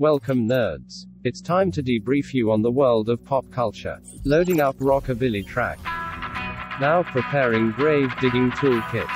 Welcome, nerds. It's time to debrief you on the world of pop culture. Loading up rockabilly track. Now preparing grave digging toolkit.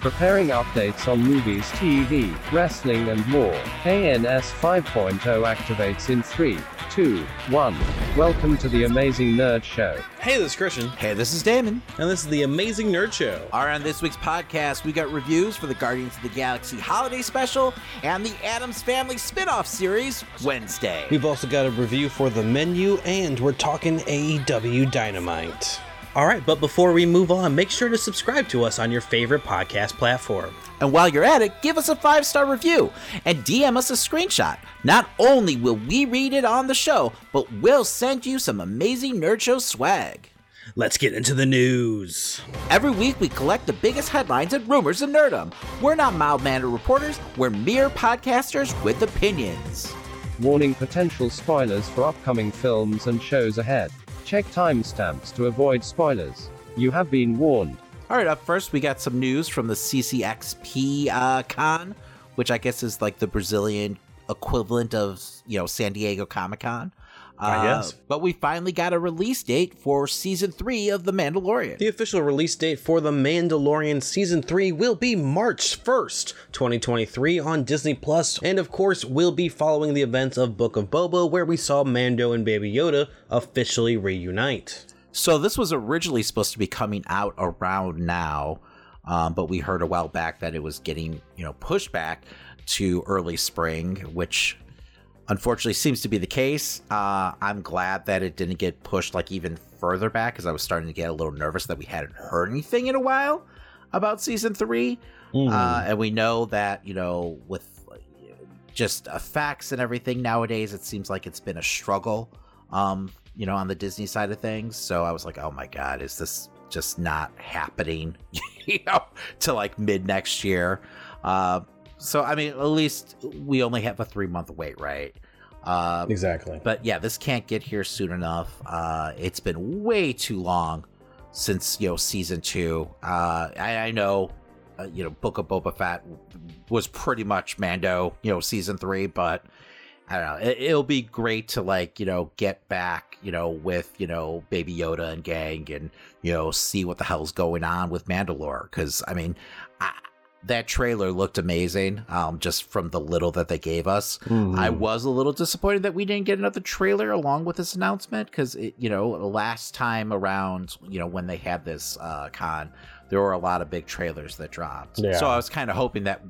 Preparing updates on movies, TV, wrestling, and more. ANS 5.0 activates in 3, 2, 1. Welcome to the Amazing Nerd Show. Hey, this is Christian, Hey, this is Damon. and this is the Amazing Nerd Show. All right, on this week's podcast, we got reviews for the Guardians of the Galaxy Holiday Special and the Addams Family spin-off series Wednesday. We've also got a review for the menu, and we're talking AEW Dynamite. All right, but before we move on, make sure to subscribe to us on your favorite podcast platform. And while you're at it, give us a five-star review and DM us a screenshot. Not only will we read it on the show, but we'll send you some amazing Nerd Show swag. Let's get into the news. Every week, we collect the biggest headlines and rumors in nerdom. We're not mild-mannered reporters; we're mere podcasters with opinions. Warning potential spoilers for upcoming films and shows ahead. Check timestamps to avoid spoilers. You have been warned. All right, up first, we got some news from the CCXP uh, Con, which I guess is like the Brazilian equivalent of you know San Diego Comic Con. I guess. But we finally got a release date for season three of The Mandalorian. The official release date for The Mandalorian Season 3 will be March 1st, 2023 on Disney Plus, and of course, we'll be following the events of Book of Boba, where we saw Mando and Baby Yoda officially reunite. So this was originally supposed to be coming out around now, um, but we heard a while back that it was getting you know pushed back to early spring, which unfortunately seems to be the case. Uh, I'm glad that it didn't get pushed like even further back because I was starting to get a little nervous that we hadn't heard anything in a while about season three, uh, and we know that you know with just effects and everything nowadays, it seems like it's been a struggle. Um, you know, on the Disney side of things. So I was like, oh my God, is this just not happening, you know, to like mid next year? Uh, so, I mean, at least we only have a three month wait, right? Uh, Exactly. but yeah, this can't get here soon enough. Uh, it's been way too long since, you know, season two. Uh, I, I know, uh, you know, Book of Boba Fett was pretty much Mando, you know, season three, but I don't know. It, it'll be great to like, you know, get back, you know, with, you know, Baby Yoda and gang and, you know, see what the hell's going on with Mandalore. Cause I mean, I, that trailer looked amazing, um, just from the little that they gave us. I was a little disappointed that we didn't get another trailer along with this announcement because, you know, last time around, you know, when they had this uh, con, there were a lot of big trailers that dropped. Yeah. So I was kind of hoping that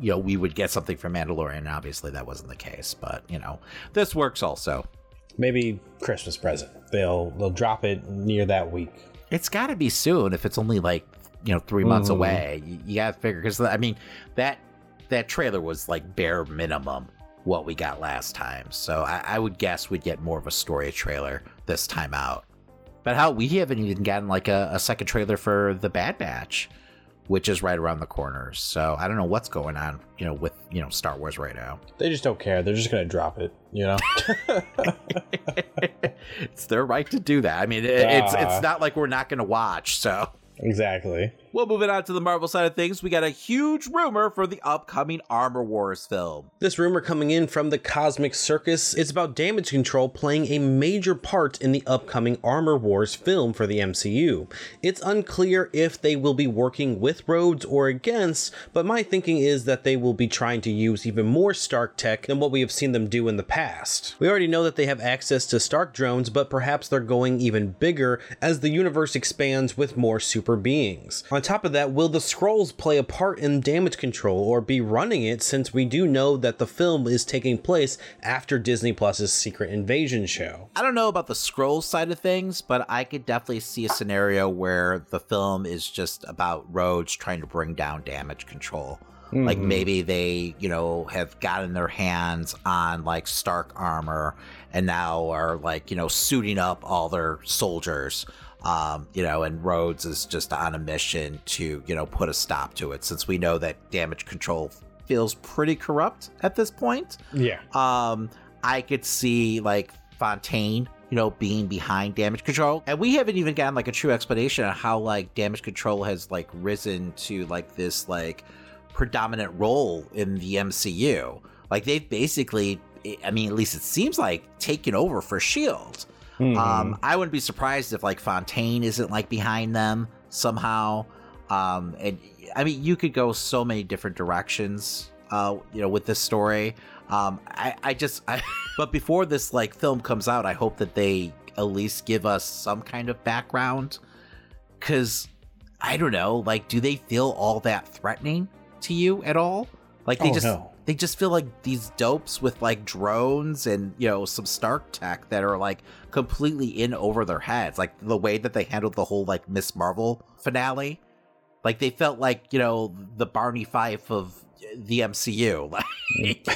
you know we would get something from Mandalorian. Obviously, that wasn't the case, but you know this works also. Maybe Christmas present. They'll they'll drop it near that week. It's got to be soon if it's only like you know three months Mhm. away. You, you got to figure because I mean that that trailer was like bare minimum what we got last time. So I, I would guess we'd get more of a story trailer this time out. But how we haven't even gotten like a, a second trailer for the Bad Batch, which is right around the corner. So I don't know what's going on, you know, with you know Star Wars right now. They just don't care. They're just gonna drop it. You know. it's their right to do that. I mean, it, it's Ah. it's not like we're not to watch. So exactly. Well, moving on to the Marvel side of things, we got a huge rumor for the upcoming Armor Wars film. This rumor coming in from the Cosmic Circus is about damage control playing a major part in the upcoming Armor Wars film for the MCU. It's unclear if they will be working with Rhodes or against, but my thinking is that they will be trying to use even more Stark tech than what we have seen them do in the past. We already know that they have access to Stark drones, but perhaps they're going even bigger as the universe expands with more super beings. On top of that, will the Skrulls play a part in damage control or be running it since we do know that the film is taking place after Disney Plus's Secret Invasion show? I don't know about the Skrulls side of things, but I could definitely see a scenario where the film is just about Rhodes trying to bring down damage control. Like hmm. maybe they, you know, have gotten their hands on like Stark armor and now are like, you know, suiting up all their soldiers. Um, you know, and Rhodes is just on a mission to, you know, put a stop to it since we know that damage control feels pretty corrupt at this point. Yeah. Um, I could see like Fontaine, you know, being behind damage control. And we haven't even gotten like a true explanation on how like damage control has like risen to like this like predominant role in the MCU. Like they've basically I mean, at least it seems like taken over for Shield. Mm-hmm. Um, I wouldn't be surprised if like Fontaine isn't like behind them somehow. Um, and I mean, you could go so many different directions. Uh, you know, with this story. Um, I, I just, I, but before this like film comes out, I hope that they at least give us some kind of background, because I don't know, like, do they feel all that threatening to you at all? Like they oh, just no. They just feel like these dopes with like drones and you know some Stark tech that are like completely in over their heads. Like the way that they handled the whole like Miss Marvel finale, like they felt like you know the Barney Fife of the MCU. Like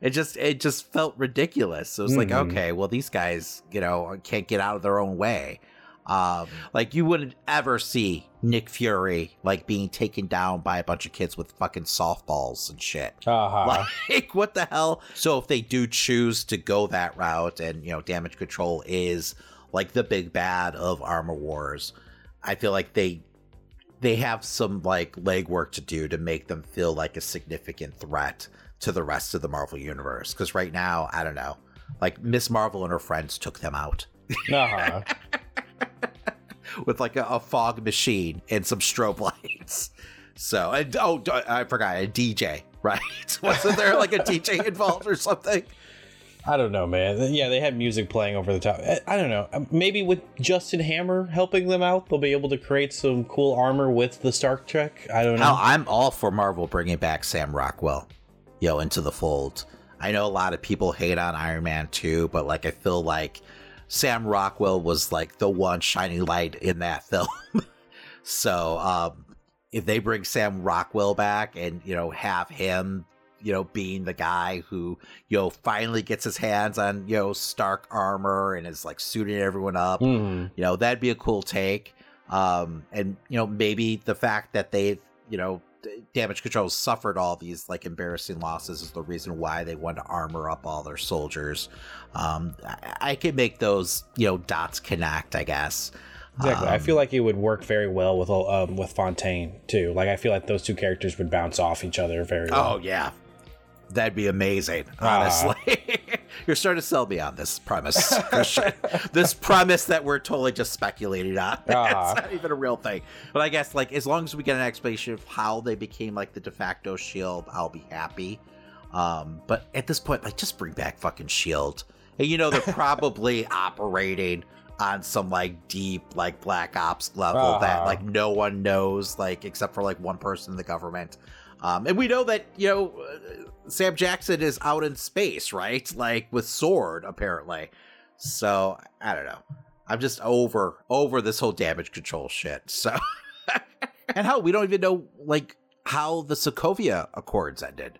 it just it just felt ridiculous. So it was mm-hmm. like okay, well these guys you know can't get out of their own way. Um, like you wouldn't ever see Nick Fury like being taken down by a bunch of kids with fucking softballs and shit. Uh-huh. Like what the hell? So if they do choose to go that route, and you know, damage control is like the big bad of Armor Wars, I feel like they they have some like legwork to do to make them feel like a significant threat to the rest of the Marvel universe. Because right now, I don't know, like Miss Marvel and her friends took them out. Uh-huh. with like a, a, fog machine and some strobe lights. So, and, oh, I forgot a DJ, right? Wasn't there like a DJ involved or something? I don't know, man. Yeah, they had music playing over the top. I don't know. Um, maybe with Justin Hammer helping them out, they'll be able to create some cool armor with the Stark tech. I don't know. Hell, I'm all for Marvel bringing back Sam Rockwell, yo, into the fold. I know a lot of people hate on Iron Man 2, but like I feel like Sam Rockwell was like the one shining light in that film. so um, if they bring Sam Rockwell back and you know have him you know being the guy who you know finally gets his hands on you know Stark armor and is like suiting everyone up, mm. you know that'd be a cool take. Um, and you know maybe the fact that they've you know damage control suffered all these like embarrassing losses is the reason why they want to armor up all their soldiers. Um, I, I could make those you know dots connect, I guess. Exactly. Um, I feel like it would work very well with um, with Fontaine too. Like I feel like those two characters would bounce off each other very well. Oh yeah, that'd be amazing. Ah. Honestly. you're starting to sell me on this premise, this premise that we're totally just speculating on. Uh. it's not even a real thing. But I guess like as long as we get an explanation of how they became like the de facto shield, I'll be happy. Um, but at this point, like just bring back fucking shield. And you know they're probably operating on some like deep like black ops level uh-huh. that like no one knows like except for like one person in the government um, and we know that you know Sam Jackson is out in space, right? Like with Sword, apparently. So I don't know. I'm just over over this whole damage control shit. So and how we don't even know like how the Sokovia Accords ended.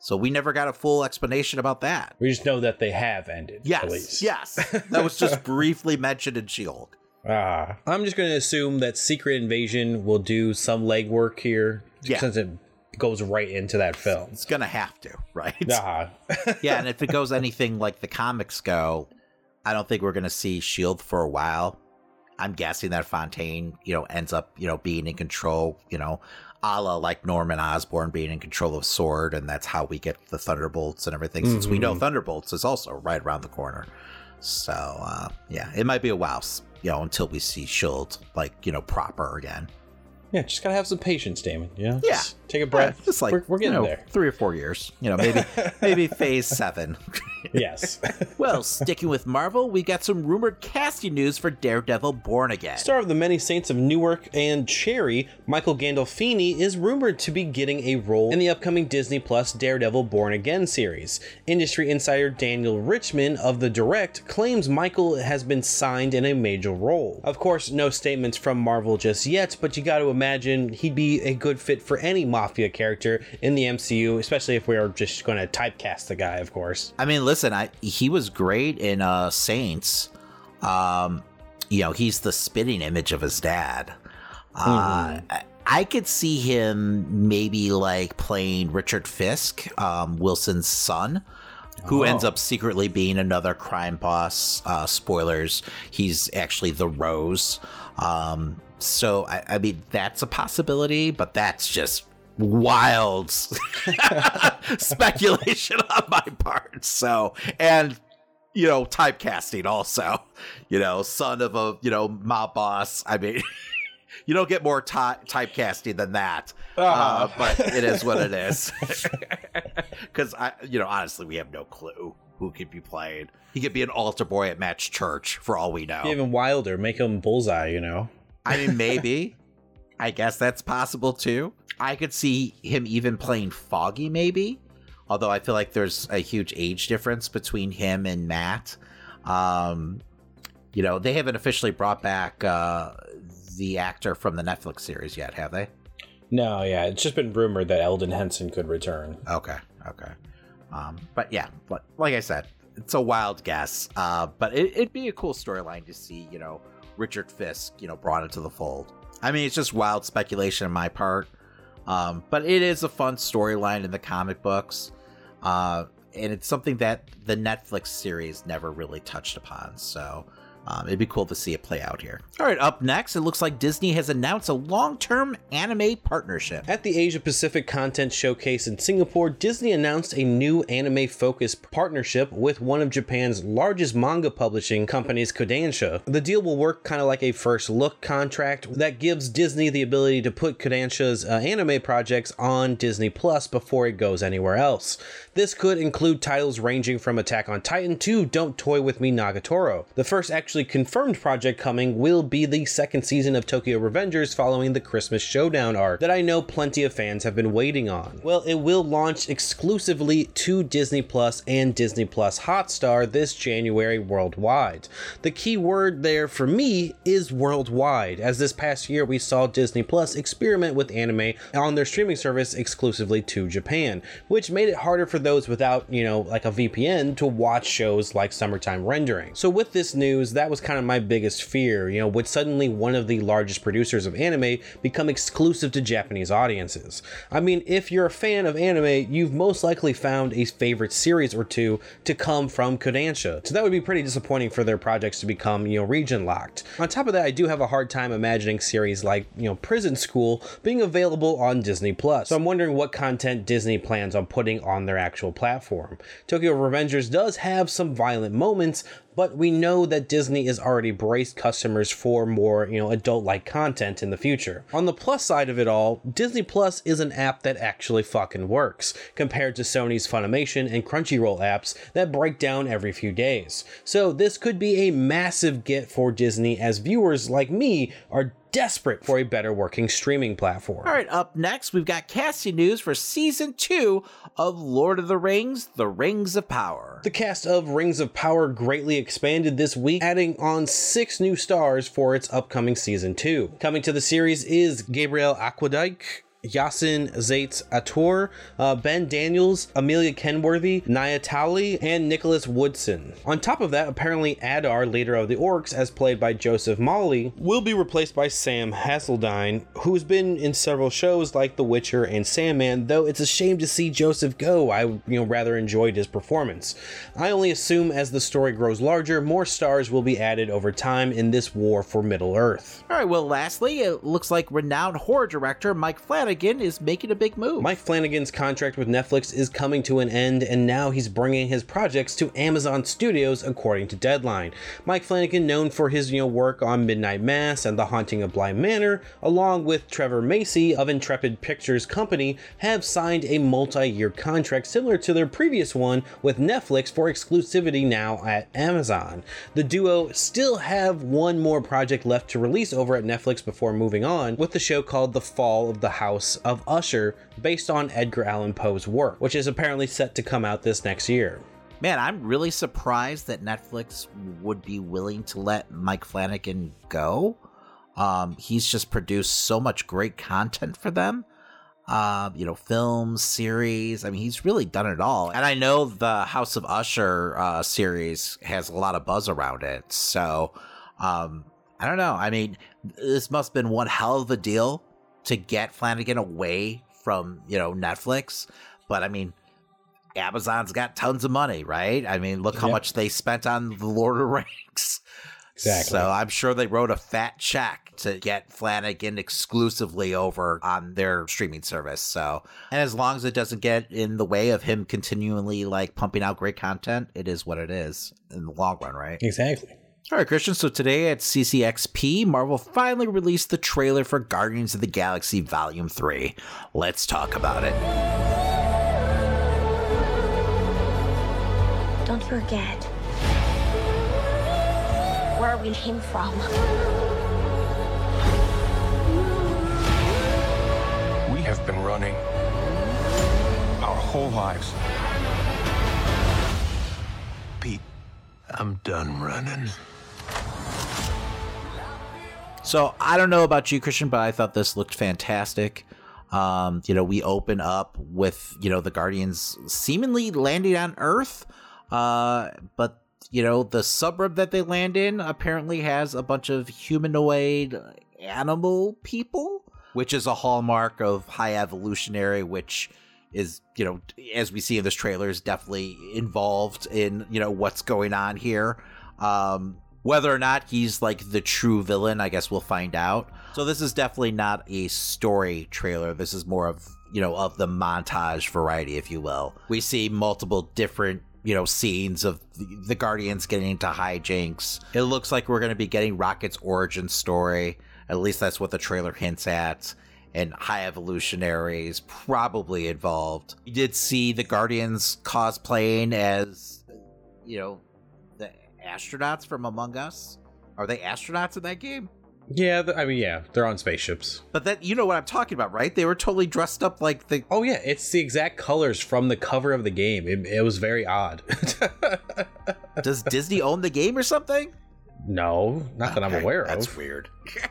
So we never got a full explanation about that. We just know that they have ended. Yes, yes. That was just briefly mentioned in She-Hulk. Ah, I'm just going to assume that Secret Invasion will do some legwork here, yeah. since it goes right into that film. It's gonna have to, right? Uh-huh. yeah, and if it goes anything like the comics go, I don't think we're gonna see Shield for a while. I'm guessing that Fontaine, you know, ends up, you know, being in control, you know, a la like Norman Osborn being in control of Sword, and that's how we get the Thunderbolts and everything. Mm-hmm. Since we know mm-hmm. Thunderbolts is also right around the corner, so uh, yeah, it might be a while, you know, until we see Shield like you know proper again. Yeah, just gotta have some patience, Damon. Yeah. Yeah. Just take a uh, breath. Yeah, it's like we're, we're getting you know, there. Three or four years. You know, maybe maybe phase seven. yes. well, sticking with Marvel, we got some rumored casting news for Daredevil Born Again. Star of the Many Saints of Newark and Cherry, Michael Gandolfini is rumored to be getting a role in the upcoming Disney Plus Daredevil Born Again series. Industry insider Daniel Richtman of The Direct claims Michael has been signed in a major role. Of course, no statements from Marvel just yet, but you got to imagine imagine he'd be a good fit for any Mafia character in the MCU, especially if we are just going to typecast the guy, of course. I mean, listen, I he was great in uh, Saints. Um, you know, he's the spitting image of his dad. Uh, mm-hmm. I could see him maybe like playing Richard Fisk, um, Wilson's son, who oh. ends up secretly being another crime boss. Uh, spoilers: he's actually the Rose. Um, so I, I mean that's a possibility, but that's just wild speculation on my part. So, and you know, typecasting also. You know, son of a you know mob boss. I mean, you don't get more ty- typecasting than that. Uh, but it is what it is. Because I, you know, honestly, we have no clue who could be playing. He could be an altar boy at Match Church for all we know. Even wilder, make him bullseye. You know. I mean, maybe. I guess that's possible too. I could see him even playing Foggy, maybe. Although I feel like there's a huge age difference between him and Matt. Um, you know, they haven't officially brought back uh, the actor from the Netflix series yet, have they? No, yeah, it's just been rumored that Elden Henson could return. Okay, okay. Um, but yeah, but like I said, it's a wild guess. Uh, but it, it'd be a cool storyline to see, you know, Richard Fisk, you know, brought into the fold. I mean, it's just wild speculation on my part. Um, but it is a fun storyline in the comic books. Uh, and it's something that the Netflix series never really touched upon. So um, it'd be cool to see it play out here. All right, up next, it looks like Disney has announced a long term anime partnership. At the Asia Pacific Content Showcase in Singapore, Disney announced a new anime focused partnership with one of Japan's largest manga publishing companies, Kodansha. The deal will work kind of like a first look contract that gives Disney the ability to put Kodansha's uh, anime projects on Disney Plus before it goes anywhere else. This could include titles ranging from Attack on Titan to Don't Toy With Me Nagatoro. The first actually confirmed project coming will be the second season of Tokyo Revengers following the Christmas Showdown arc that I know plenty of fans have been waiting on. Well, it will launch exclusively to Disney Plus and Disney Plus Hotstar this January worldwide. The key word there for me is worldwide, as this past year we saw Disney Plus experiment with anime on their streaming service exclusively to Japan, which made it harder for those without, you know, like a VPN to watch shows like Summertime Rendering. So with this news, that was kind of my biggest fear, you know, would suddenly one of the largest producers of anime become exclusive to Japanese audiences? I mean, if you're a fan of anime, you've most likely found a favorite series or two to come from Kodansha. So that would be pretty disappointing for their projects to become, you know, region locked. On top of that, I do have a hard time imagining series like, you know, Prison School being available on Disney Plus. So I'm wondering what content Disney plans on putting on their actual platform. Tokyo Revengers does have some violent moments, but we know that Disney is already braced customers for more, you know, adult-like content in the future. On the plus side of it all, Disney Plus is an app that actually fucking works, compared to Sony's Funimation and Crunchyroll apps that break down every few days. So this could be a massive get for Disney as viewers like me are desperate for a better working streaming platform. All right, up next, we've got casting news for season two of Lord of the Rings The Rings of Power. The cast of Rings of Power greatly expanded this week, adding on six new stars for its upcoming season two. Coming to the series is Gabriel Akuwudike, Yasin Zaitz Ator, uh, Ben Daniels, Amelia Kenworthy, Nia Towle, and Nicholas Woodeson. On top of that, apparently Adar, leader of the Orcs, as played by Joseph Mawle, will be replaced by Sam Hazeldine, who's been in several shows like The Witcher and Sandman, though it's a shame to see Joseph go. I, you know, rather enjoyed his performance. I only assume as the story grows larger, more stars will be added over time in this war for Middle Earth. All right, well, lastly, it looks like renowned horror director Mike Flanagan is making a big move. Mike Flanagan's contract with Netflix is coming to an end, and now he's bringing his projects to Amazon Studios, according to Deadline. Mike Flanagan, known for his you know work on Midnight Mass and The Haunting of Bly Manor, along with Trevor Macy of Intrepid Pictures Company, have signed a multi-year contract similar to their previous one with Netflix for exclusivity now at Amazon. The duo still have one more project left to release over at Netflix before moving on, with the show called The Fall of the House of Usher based on Edgar Allan Poe's work, which is apparently set to come out this next year. Man, I'm really surprised that Netflix would be willing to let Mike Flanagan go. Um, he's just produced so much great content for them. Uh, you know, films, series. I mean, he's really done it all. And I know the House of Usher uh, series has a lot of buzz around it. So, um, I don't know. I mean, this must have been one hell of a deal to get Flanagan away from, you know, Netflix. But I mean, Amazon's got tons of money, right? I mean, look how Yep. much they spent on the Lord of the Rings. Exactly. So I'm sure they wrote a fat check to get Flanagan exclusively over on their streaming service. So, and as long as it doesn't get in the way of him continually like pumping out great content, it is what it is in the long run, right? Exactly. All right, Christian. So today at CCXP, Marvel finally released the trailer for Guardians of the Galaxy Volume 3. Let's talk about it. Don't forget where we came from. We have been running our whole lives. Pete, I'm done running. So I don't know about you, Christian, but I thought this looked fantastic. Um, you know, we open up with you know the Guardians seemingly landing on Earth, uh, but you know the suburb that they land in apparently has a bunch of humanoid animal people, which is a hallmark of High Evolutionary, which is you know as we see in this trailer is definitely involved in you know what's going on here. Um, whether or not he's like the true villain, I guess we'll find out. So this is definitely not a story trailer. This is more of, you know, of the montage variety, if you will. We see multiple different, you know, scenes of the Guardians getting into hijinks. It looks like we're going to be getting Rocket's origin story. At least that's what the trailer hints at. And High Evolutionaries probably involved. you did see the Guardians cosplaying as, you know, astronauts from Among Us. Are they astronauts in that game? Yeah, th- I mean, yeah, they're on spaceships. But that you know what I'm talking about, right? They were totally dressed up like the. Oh yeah, it's the exact colors from the cover of the game. It, it was very odd. Does Disney own the game or something? no, not that I'm Okay, aware of. That's weird.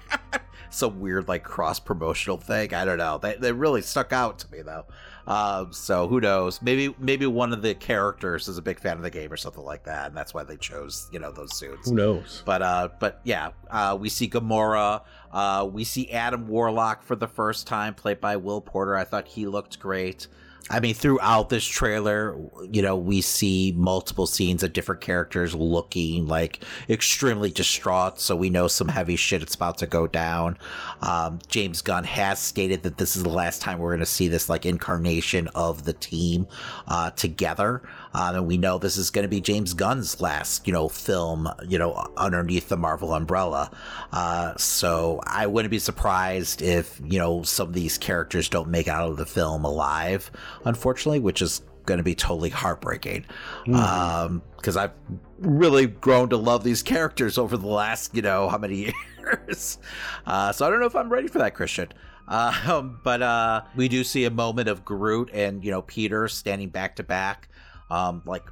Some weird like cross promotional thing. I don't know. They they really stuck out to me though. Um, so who knows? Maybe maybe one of the characters is a big fan of the game or something like that, and that's why they chose you know those suits. Who knows? But uh, but yeah, uh, we see Gamora. Uh, we see Adam Warlock for the first time, played by Will Poulter. I thought he looked great. I mean, throughout this trailer, you know, we see multiple scenes of different characters looking like extremely distraught. So we know some heavy shit is about to go down. Um, James Gunn has stated that this is the last time we're going to see this like incarnation of the team uh, together. Um, and we know this is going to be James Gunn's last, you know, film, you know, underneath the Marvel umbrella. Uh, so I wouldn't be surprised if, you know, some of these characters don't make out of the film alive, unfortunately, which is going to be totally heartbreaking. Um, because I've really grown to love these characters over the last, you know, how many years. Uh, so I don't know if I'm ready for that, Christian. Um, but uh, we do see a moment of Groot and, you know, Peter standing back to back. Um, like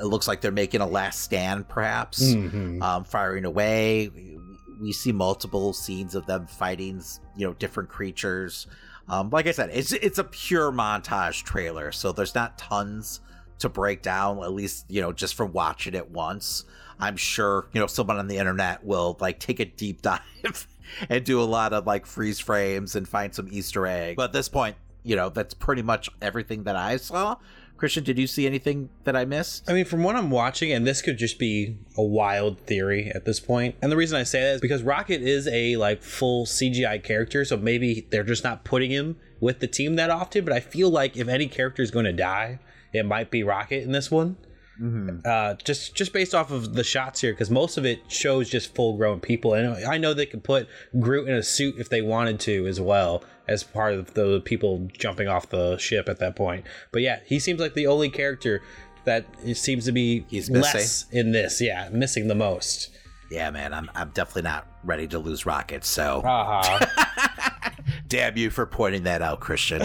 it looks like they're making a last stand, perhaps, Mhm. um, firing away. We see multiple scenes of them fighting, you know, different creatures. Um, like I said, it's it's a pure montage trailer, so there's not tons to break down. At least you know, just from watching it once, I'm sure you know someone on the internet will like take a deep dive and do a lot of like freeze frames and find some Easter egg. But at this point, you know, that's pretty much everything that I saw. Christian, did you see anything that I missed? I mean, from what I'm watching, and this could just be a wild theory at this point. And the reason I say that is because Rocket is a like full CGI character, so maybe they're just not putting him with the team that often. But I feel like if any character is going to die, it might be Rocket in this one. Uh, just just based off of the shots here, because most of it shows just full grown people, and I know they could put Groot in a suit if they wanted to as well as part of the people jumping off the ship at that point. But yeah, he seems like the only character that seems to be He's missing. less in this. Yeah, missing the most. Yeah, man, I'm I'm definitely not ready to lose Rocket. So Haha. damn you for pointing that out, Christian.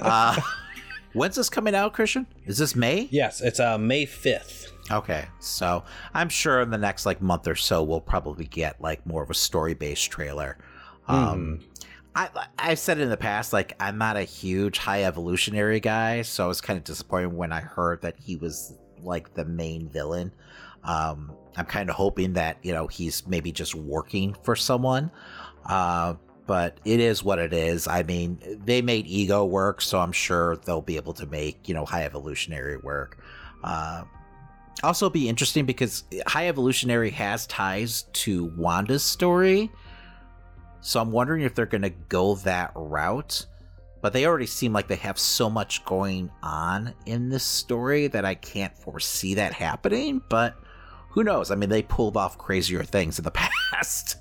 uh, when's this coming out, Christian? Is this May? yes, it's uh, May fifth. Okay, so I'm sure in the next like month or so we'll probably get like more of a story based trailer. Um, I I've said it in the past, like I'm not a huge high evolutionary guy, so I was kind of disappointed when I heard that he was like the main villain. Um, I'm kind of hoping that you know he's maybe just working for someone. Uh, but it is what it is. I mean, they made ego work, so I'm sure they'll be able to make you know high evolutionary work. Uh, Also, be interesting because High Evolutionary has ties to Wanda's story, so I'm wondering if they're going to go that route. But they already seem like they have so much going on in this story that I can't foresee that happening. But who knows? I mean, they pulled off crazier things in the past.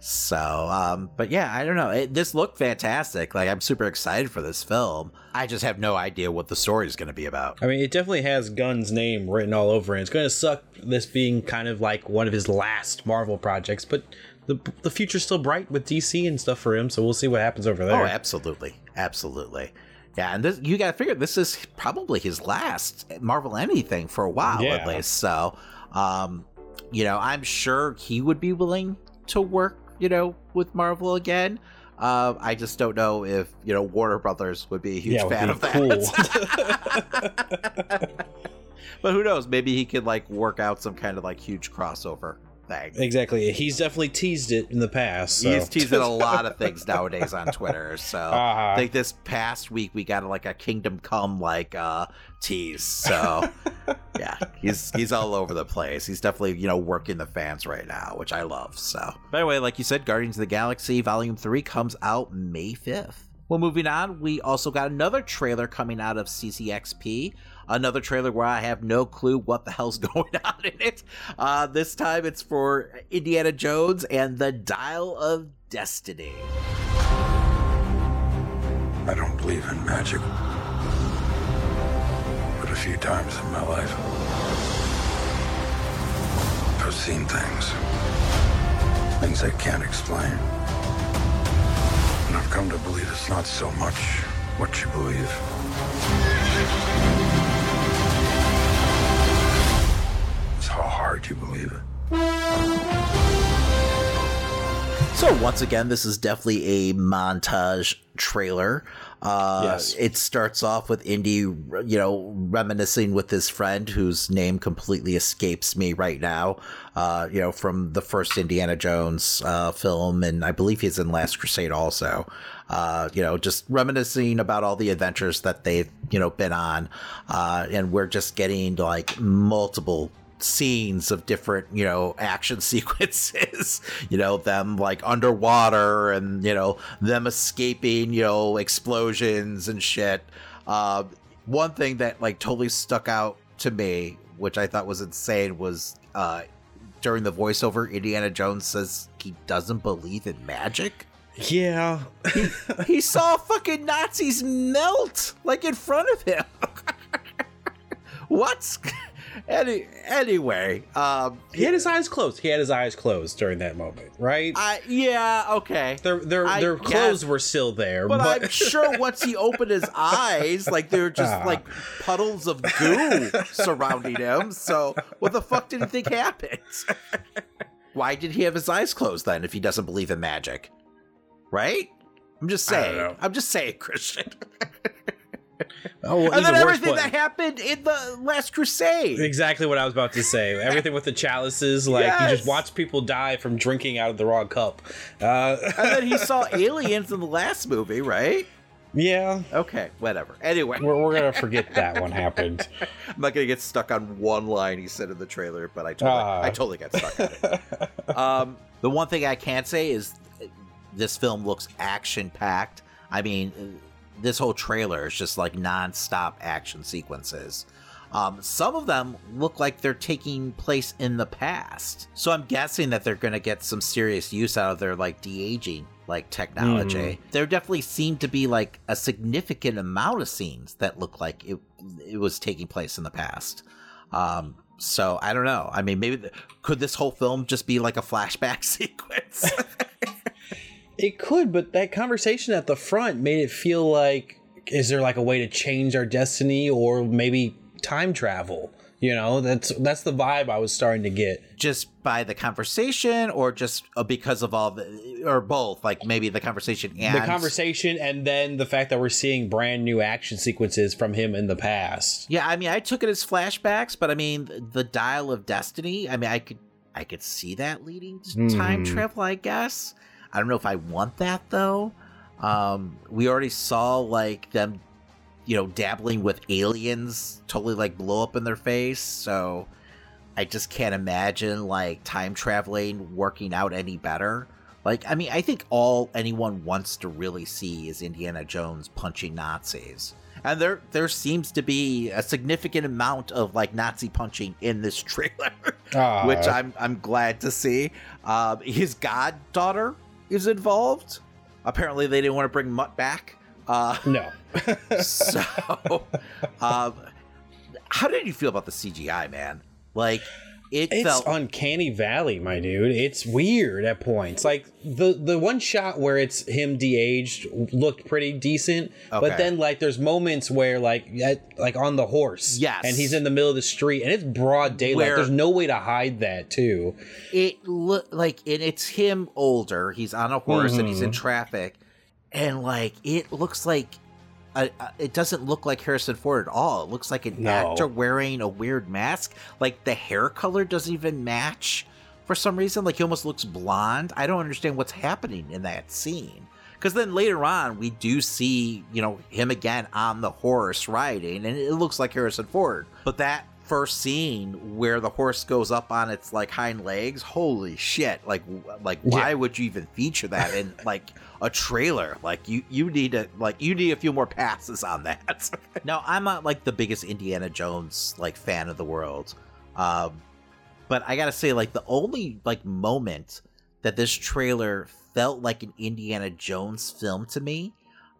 So, um, but yeah, I don't know. It, this looked fantastic. Like, I'm super excited for this film. I just have no idea what the story is going to be about. I mean, it definitely has Gunn's name written all over it. It's going to suck this being kind of like one of his last Marvel projects, but the the future's still bright with DC and stuff for him. So we'll see what happens over there. Oh, absolutely, absolutely. Yeah, and this, you got to figure this is probably his last Marvel anything for a while Yeah. at least. So, um, you know, I'm sure he would be willing to work, you know, with Marvel again. Uh, I just don't know if you know Warner Brothers would be a huge yeah, fan of that. cool. but who knows? Maybe he could like work out some kind of like huge crossover thing. exactly. He's definitely teased it in the past. So. He's teasing a lot of things nowadays on Twitter. So Uh-huh. I think this past week we got like a Kingdom Come like uh tease. So yeah, he's he's all over the place. He's definitely, you know, working the fans right now, which I love. So by the way, like you said, Guardians of the Galaxy Volume 3 comes out May 5th. Well, moving on, we also got another trailer coming out of CCXP. Another trailer where I have no clue what the hell's going on in it. Uh, this time it's for Indiana Jones and the Dial of Destiny. I don't believe in magic. Few times in my life, I've seen things. Things I can't explain. And I've come to believe it's not so much what you believe. It's how hard you believe it. So once again, this is definitely a montage trailer. Uh, Yes. It starts off with Indy, you know, reminiscing with his friend whose name completely escapes me right now. Uh, you know, from the first Indiana Jones uh, film, and I believe he's in Last Crusade also. Uh, you know, just reminiscing about all the adventures that they've you know been on, uh, and we're just getting like multiple scenes of different you know action sequences you know them like underwater and you know them escaping you know explosions and shit. Uh one thing that like totally stuck out to me which i thought was insane was uh during the voiceover indiana jones says he doesn't believe in magic. Yeah. he saw fucking nazis melt like in front of him. What's Any, anyway, um, He had his eyes closed. He had his eyes closed during that moment, right? I yeah, okay. their their I their guess- clothes were still there, But, but, I'm sure once he opened his eyes, like they were just like puddles of goo surrounding him. So what the fuck did he think happened? Why did he have his eyes closed then if he doesn't believe in magic? Right? I'm just saying. I'm just saying, Christian. oh, and then everything that happened in the Last Crusade. Exactly what I was about to say. Everything with the chalices, like you just watch people die from drinking out of the wrong cup. Uh, and then he saw aliens in the last movie, right? yeah, Okay, whatever. Anyway, we're, we're gonna forget that one happened. I'm not gonna get stuck on one line he said in the trailer, but I totally, Ah. I totally got stuck on it. um, the one thing I can't say is this film looks action packed. I mean, this whole trailer is just like non-stop action sequences. Um, some of them look like they're taking place in the past, so I'm guessing that they're going to get some serious use out of their like de aging like technology. There definitely seemed to be like a significant amount of scenes that look like it it was taking place in the past. Um, so I don't know. I mean, maybe th- could this whole film just be like a flashback sequence? It could, but that conversation at the front made it feel like is there like a way to change our destiny or maybe time travel? You know, that's that's the vibe I was starting to get. just by the conversation, or just uh, because of all the, or both? Like maybe the conversation and The conversation and then the fact that we're seeing brand new action sequences from him in the past. Yeah, I mean, I took it as flashbacks, but I mean, the dial of destiny. I mean, I could, I could see that leading to time Hmm. travel. I guess. I don't know if I want that though. Um, we already saw like them, you know, dabbling with aliens, totally like blow up in their face. So, I just can't imagine like time traveling working out any better. Like, I mean, I think all anyone wants to really see is Indiana Jones punching Nazis. And there there seems to be a significant amount of like Nazi punching in this trailer, Ah. which I'm I'm glad to see. Um, his goddaughter is involved. Apparently, they didn't want to bring Mutt back. Uh, no. so, um, how did you feel about the CGI, man? Like, it It's felt uncanny valley, my dude. It's weird at points. Like the the one shot where it's him de-aged looked pretty decent, Okay. but then like there's moments where like at, like on the horse, Yes. and he's in the middle of the street and it's broad daylight. Where- there's no way to hide that too. it look like and it's him older. He's on a horse and he's in Mhm. traffic, and like it looks like. Uh, uh, it doesn't look like Harrison Ford at all. It looks like an No. actor wearing a weird mask. Like the hair color doesn't even match for some reason. Like he almost looks blonde. I don't understand what's happening in that scene. Because then later on, we do see, you know, him again on the horse riding, and it looks like Harrison Ford. But that first scene where the horse goes up on its like hind legs, holy shit! Like, like why Yeah. would you even feature that in like a trailer? Like, you you need to like you need a few more passes on that. now, I'm not like the biggest Indiana Jones like fan of the world, um, but I gotta say, like the only like moment that this trailer felt like an Indiana Jones film to me.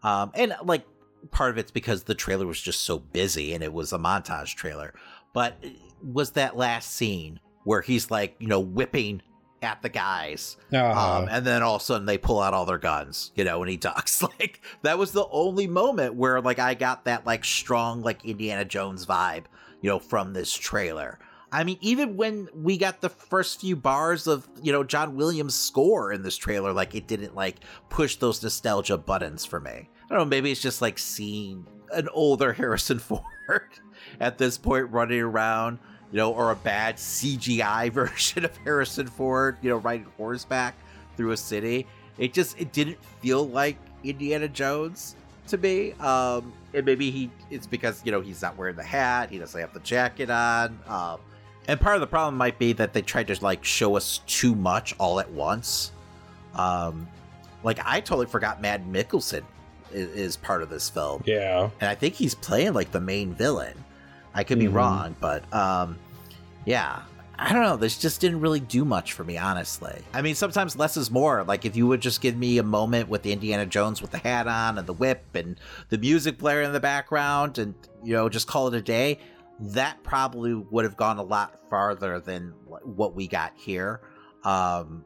Um, and like part of it's because the trailer was just so busy and it was a montage trailer. But was that last scene where he's like, you know, whipping at the guys. Uh, Um, and then all of a sudden they pull out all their guns, you know, and he ducks. Like that was the only moment where like I got that like strong like Indiana Jones vibe, you know, from this trailer. I mean, even when we got the first few bars of, you know, John Williams' score in this trailer, like it didn't like push those nostalgia buttons for me. I don't know, maybe it's just like seeing an older Harrison Ford at this point running around, you know, or a bad CGI version of Harrison Ford, you know, riding horseback through a city. It just it didn't feel like Indiana Jones to me. Um, and maybe he it's because you know he's not wearing the hat, he doesn't have the jacket on. Um, and part of the problem might be that they tried to like show us too much all at once. Um, like I totally forgot Mad Mikkelsen is, is part of this film yeah. and I think he's playing like the main villain. I could be Mhm. wrong, but um, yeah, I don't know. This just didn't really do much for me, honestly. I mean, sometimes less is more. Like if you would just give me a moment with Indiana Jones with the hat on and the whip and the music blaring in the background, and you know, just call it a day. That probably would have gone a lot farther than what we got here. Um,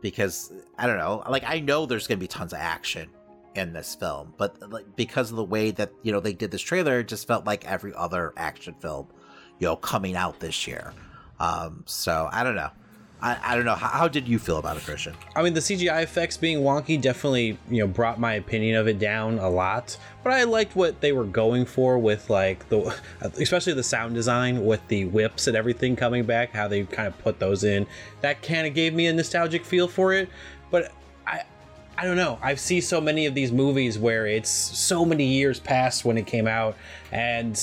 because I don't know. Like I know there's going to be tons of action in this film, but like because of the way that you know they did this trailer, it just felt like every other action film, you know, coming out this year. Um, so I don't know. I, I don't know. How, how did you feel about it, Christian? I mean, the CGI effects being wonky definitely, you know, brought my opinion of it down a lot. But I liked what they were going for with like the, especially the sound design with the whips and everything coming back. How they kind of put those in. That kind of gave me a nostalgic feel for it. But I, don't know. I've seen so many of these movies where it's so many years past when it came out, and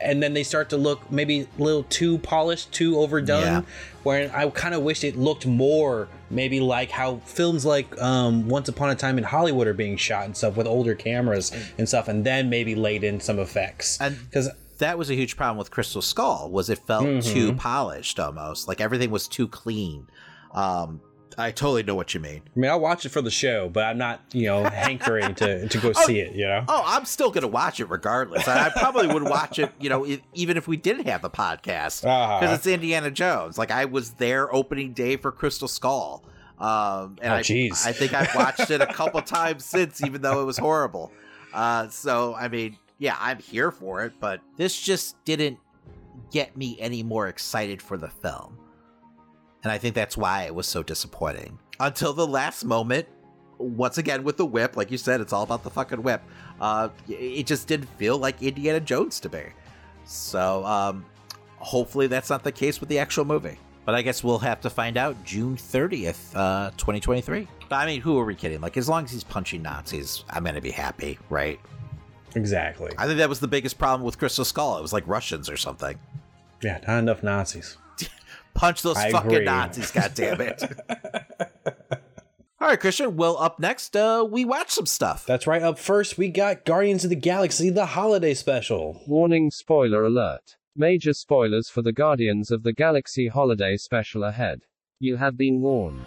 and then they start to look maybe a little too polished, too overdone. Yeah. Where I kind of wish it looked more maybe like how films like um, Once Upon a Time in Hollywood are being shot and stuff with older cameras and stuff, and then maybe laid in some effects. And Because that was a huge problem with Crystal Skull. Was it felt too polished almost? Like everything was too clean. Um, I totally know what you mean. I mean, I'll watch it for the show, but I'm not, you know, hankering to to go see it. You know. Oh, I'm still gonna watch it regardless. And I probably would watch it, you know, if, even if we didn't have the podcast, because Uh-huh. it's Indiana Jones. Like I was there opening day for Crystal Skull, um, and Oh, I. I think I've watched it a couple times since, even though it was horrible. Uh, so I mean, yeah, I'm here for it, but this just didn't get me any more excited for the film, and I think that's why it was so disappointing until the last moment once again with the whip, like you said, it's all about the fucking whip. Uh, it just didn't feel like Indiana Jones to me. So um, hopefully that's not the case with the actual movie. But I guess we'll have to find out June 30th, uh, 2023. I mean, who are we kidding? Like, as long as he's punching Nazis, I'm going to be happy, right? Exactly. I think that was the biggest problem with Crystal Skull. It was like Russians or something. Yeah, not enough Nazis. Punch those I fucking agree. Nazis, goddammit. All right, Christian. Well, up next, uh, we watch some stuff. That's right. Up first, we got Guardians of the Galaxy, the holiday special. Warning spoiler alert. Major spoilers for the Guardians of the Galaxy holiday special ahead. You have been warned.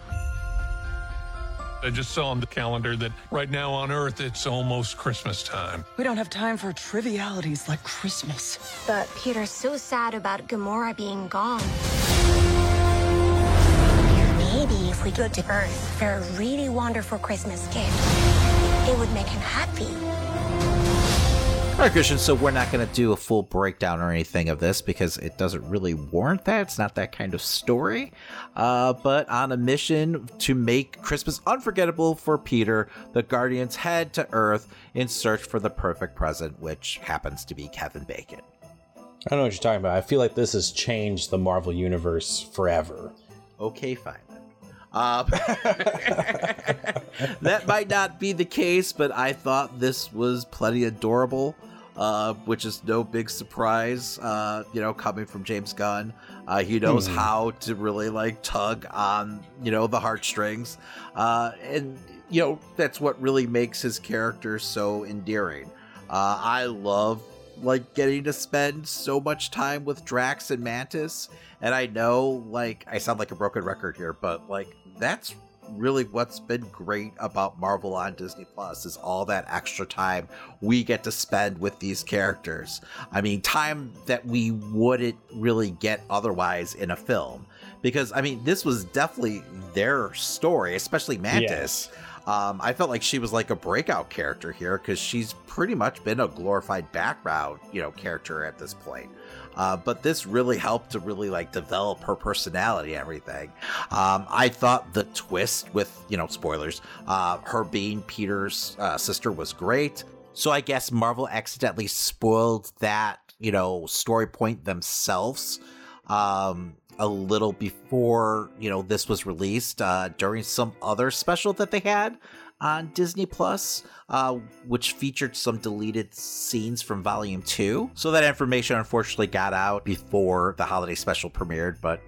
I just saw on the calendar that right now on Earth it's almost Christmas time. We don't have time for trivialities like Christmas. But Peter's so sad about Gamora being gone. Maybe if we go to Earth for a really wonderful Christmas gift, it would make him happy. All right, Christian. So we're not going to do a full breakdown or anything of this because it doesn't really warrant that. It's not that kind of story. Uh, but on a mission to make Christmas unforgettable for Peter, the Guardians head to Earth in search for the perfect present, which happens to be Kevin Bacon. I don't know what you're talking about. I feel like this has changed the Marvel Universe forever. Okay, fine. Uh, that might not be the case, but I thought this was plenty adorable, uh, which is no big surprise, uh, you know, coming from James Gunn. Uh, he knows how to really like tug on, you know, the heartstrings. Uh, and, you know, that's what really makes his character so endearing. Uh, I love like getting to spend so much time with Drax and Mantis. And I know, like, I sound like a broken record here, but like, that's really what's been great about Marvel on Disney Plus is all that extra time we get to spend with these characters. I mean, time that we wouldn't really get otherwise in a film. Because, I mean, this was definitely their story, especially Mantis. Um, I felt like she was like a breakout character here because she's pretty much been a glorified background, you know, character at this point. Uh, but this really helped to really like develop her personality and everything. Um, I thought the twist with, you know, spoilers, uh, her being Peter's uh, sister was great. So I guess Marvel accidentally spoiled that, you know, story point themselves um, a little before you know this was released uh, during some other special that they had on Disney Plus, uh, which featured some deleted scenes from Volume Two. So that information unfortunately got out before the holiday special premiered, but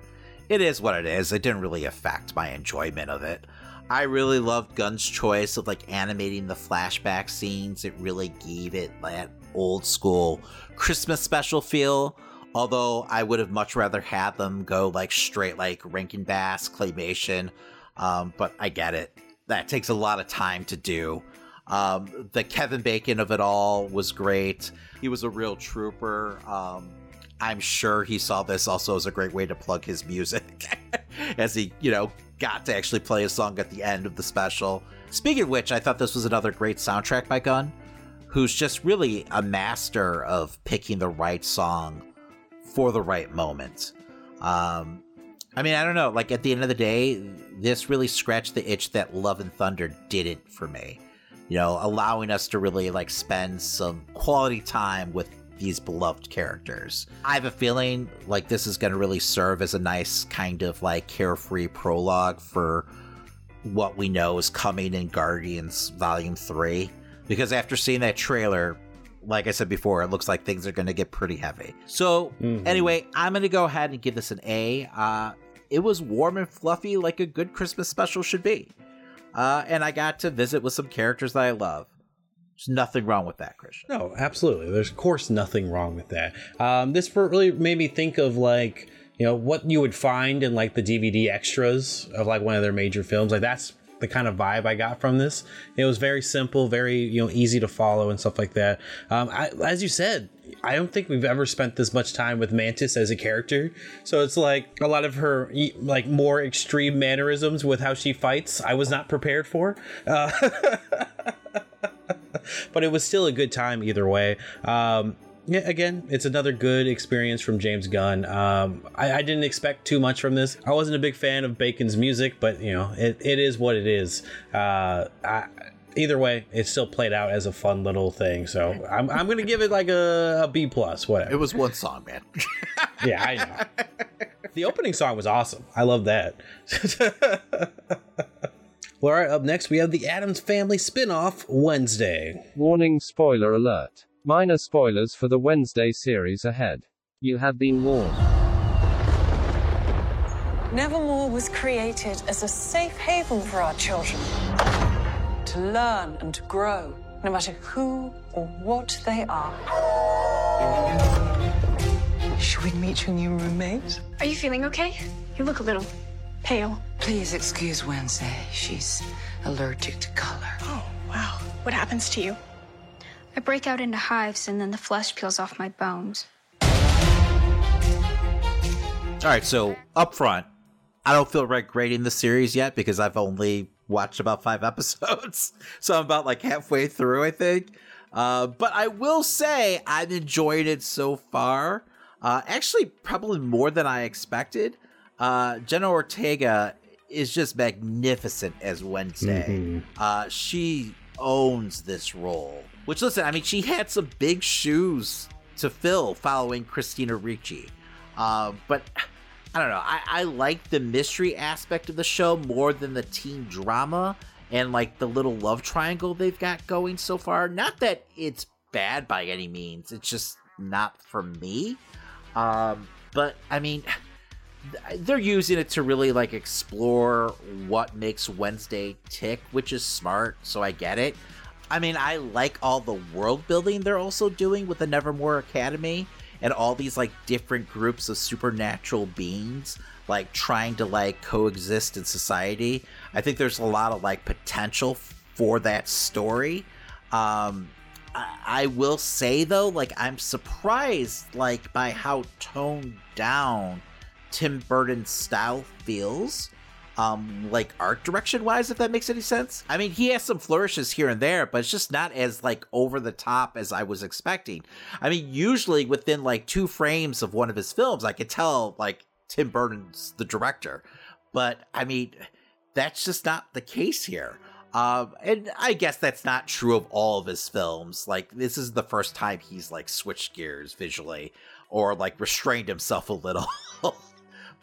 it is what it is. It didn't really affect my enjoyment of it. I really loved Gunn's choice of like animating the flashback scenes. It really gave it that old school Christmas special feel. Although I would have much rather had them go like straight like Rankin Bass claymation, um, but I get it. That takes a lot of time to do. Um, the Kevin Bacon of it all was great. He was a real trooper. Um, I'm sure he saw this also as a great way to plug his music, as he, you know, got to actually play a song at the end of the special. Speaking of which, I thought this was another great soundtrack by Gunn, who's just really a master of picking the right song for the right moment. Um, I mean, I don't know. Like at the end of the day, this really scratched the itch that Love and Thunder didn't for me. You know, allowing us to really like spend some quality time with these beloved characters. I have a feeling like this is going to really serve as a nice kind of like carefree prologue for what we know is coming in Guardians Volume 3. Because after seeing that trailer, like I said before, it looks like things are going to get pretty heavy. So, Mhm. anyway, I'm going to go ahead and give this an A. Uh, it was warm and fluffy like a good Christmas special should be. Uh, and I got to visit with some characters that I love. There's nothing wrong with that, Christian. No, absolutely. There's of course nothing wrong with that. Um, this really made me think of like you know what you would find in like the DVD extras of like one of their major films. Like that's the kind of vibe I got from this. It was very simple, very you know easy to follow and stuff like that. Um, I, as you said, I don't think we've ever spent this much time with Mantis as a character. So it's like a lot of her like more extreme mannerisms with how she fights. I was not prepared for. Uh, but it was still a good time either way. Um, yeah, again, it's another good experience from James Gunn. Um, I, I didn't expect too much from this. I wasn't a big fan of Bacon's music, but you know, it, it is what it is. Uh, I, either way, it still played out as a fun little thing. So I'm, I'm gonna give it like a, a B plus, whatever. It was one song, man. yeah, I know. the opening song was awesome. I love that. well, all right, up next we have the Addams Family spin-off Wednesday. Warning spoiler alert. Minor spoilers for the Wednesday series ahead. You have been warned. Nevermore was created as a safe haven for our children to learn and to grow, no matter who or what they are. Should we meet your new roommate? Are you feeling okay? You look a little pale. Please excuse Wednesday. She's allergic to color. Oh, wow. What happens to you? I break out into hives and then the flesh peels off my bones. All right, so up front, I don't feel right grading the series yet because I've only watched about five episodes. So I'm about like halfway through, I think. Uh, but I will say I've enjoyed it so far. Uh, actually, probably more than I expected. Uh, Jenna Ortega is just magnificent as Wednesday. Mm-hmm. Uh, she owns this role. Which, listen, I mean, she had some big shoes to fill following Christina Ricci. Uh, but I don't know. I, I like the mystery aspect of the show more than the teen drama and like the little love triangle they've got going so far. Not that it's bad by any means. It's just not for me. Um, but I mean, they're using it to really like explore what makes Wednesday tick, which is smart. So I get it. I mean, I like all the world building they're also doing with the Nevermore Academy and all these like different groups of supernatural beings like trying to like coexist in society. I think there's a lot of like potential for that story. Um I, I will say though, like I'm surprised like by how toned down Tim Burton's style feels. Um, like art direction wise, if that makes any sense. I mean, he has some flourishes here and there, but it's just not as like over the top as I was expecting. I mean, usually within like two frames of one of his films, I could tell like Tim Burton's the director. But I mean, that's just not the case here. Um, and I guess that's not true of all of his films. Like, this is the first time he's like switched gears visually or like restrained himself a little.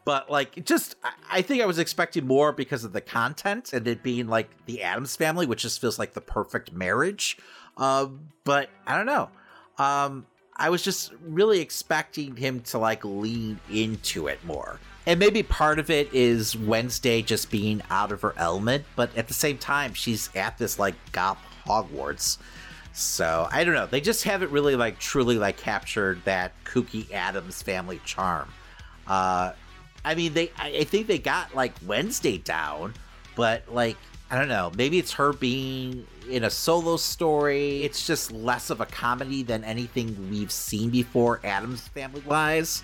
but like just I think I was expecting more because of the content and it being like the Addams family, which just feels like the perfect marriage. Uh, but I don't know. Um, I was just really expecting him to like lean into it more. And maybe part of it is Wednesday just being out of her element, but at the same time, she's at this like goth Hogwarts. So I don't know. They just haven't really like truly like captured that kooky Addams family charm. Uh, I mean, they I think they got like Wednesday down, but like I don't know, maybe it's her being in a solo story. It's just less of a comedy than anything we've seen before, Addams family wise.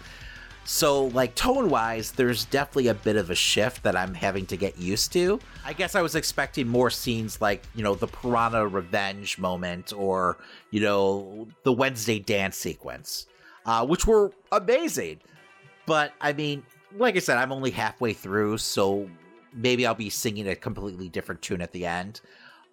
So, like tone wise, there's definitely a bit of a shift that I'm having to get used to. I guess I was expecting more scenes like, you know, the Piranha revenge moment or, you know, the Wednesday dance sequence, uh, which were amazing. But I mean, like I said, I'm only halfway through, so maybe I'll be singing a completely different tune at the end.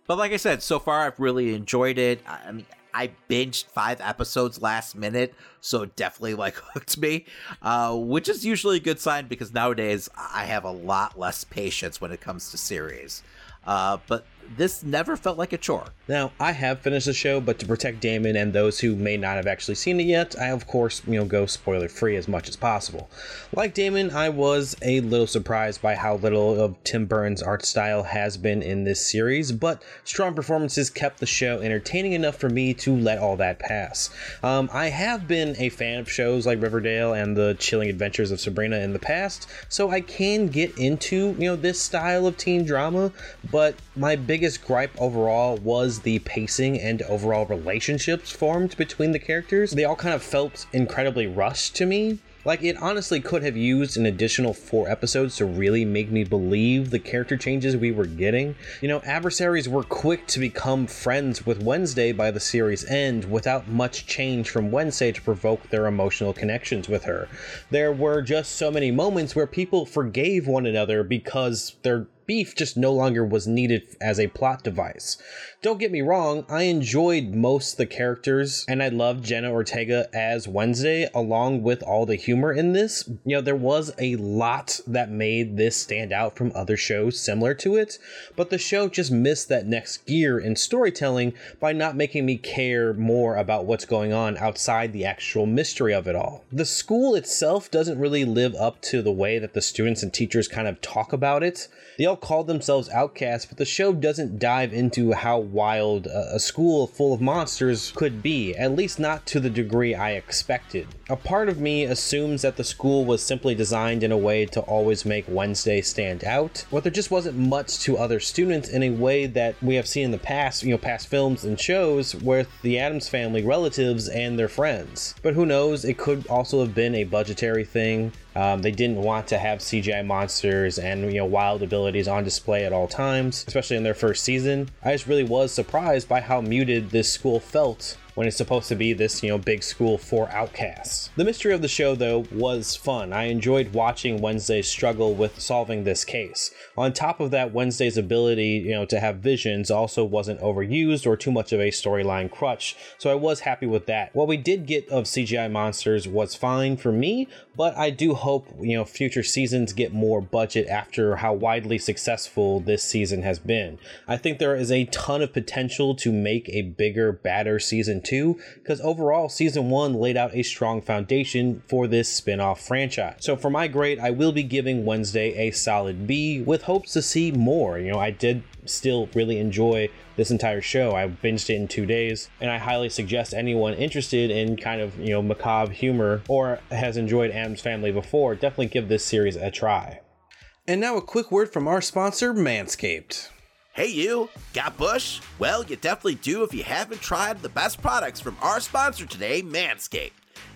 But like I said, so far I've really enjoyed it. I mean, I binged five episodes last minute, so it definitely like hooked me, uh, which is usually a good sign because nowadays I have a lot less patience when it comes to series. Uh, but this never felt like a chore. Now, I have finished the show, but to protect Damon and those who may not have actually seen it yet, I of course, you know, go spoiler free as much as possible. Like Damon, I was a little surprised by how little of Tim Burton's art style has been in this series, but strong performances kept the show entertaining enough for me to let all that pass. Um, I have been a fan of shows like Riverdale and the Chilling Adventures of Sabrina in the past, so I can get into, you know, this style of teen drama, but my biggest gripe overall was the pacing and overall relationships formed between the characters. They all kind of felt incredibly rushed to me. Like, it honestly could have used an additional four episodes to really make me believe the character changes we were getting. You know, adversaries were quick to become friends with Wednesday by the series end without much change from Wednesday to provoke their emotional connections with her. There were just so many moments where people forgave one another because they're beef just no longer was needed as a plot device. Don't get me wrong, I enjoyed most the characters and I loved Jenna Ortega as Wednesday along with all the humor in this. You know, there was a lot that made this stand out from other shows similar to it, but the show just missed that next gear in storytelling by not making me care more about what's going on outside the actual mystery of it all. The school itself doesn't really live up to the way that the students and teachers kind of talk about it. They all call themselves outcasts, but the show doesn't dive into how wild a school full of monsters could be, at least not to the degree I expected. A part of me assumes that the school was simply designed in a way to always make Wednesday stand out, but there just wasn't much to other students in a way that we have seen in the past, you know, past films and shows with the Addams family relatives and their friends. But who knows, it could also have been a budgetary thing. Um, they didn't want to have CGI monsters and you know wild abilities on display at all times, especially in their first season. I just really was surprised by how muted this school felt when it's supposed to be this, you know, big school for outcasts. The mystery of the show, though, was fun. I enjoyed watching Wednesday's struggle with solving this case. On top of that, Wednesday's ability, you know, to have visions also wasn't overused or too much of a storyline crutch, so I was happy with that. What we did get of CGI monsters was fine for me, but I do hope, you know, future seasons get more budget after how widely successful this season has been. I think there is a ton of potential to make a bigger, badder season 2 because overall season 1 laid out a strong foundation for this spin-off franchise. So for my grade, I will be giving Wednesday a solid B with hopes to see more. You know, I did still really enjoy this entire show. I binged it in two days, and I highly suggest anyone interested in kind of, you know, macabre humor or has enjoyed Addams Family before, definitely give this series a try. And now a quick word from our sponsor, Manscaped. Hey, you! Got Bush? Well, you definitely do if you haven't tried the best products from our sponsor today, Manscaped.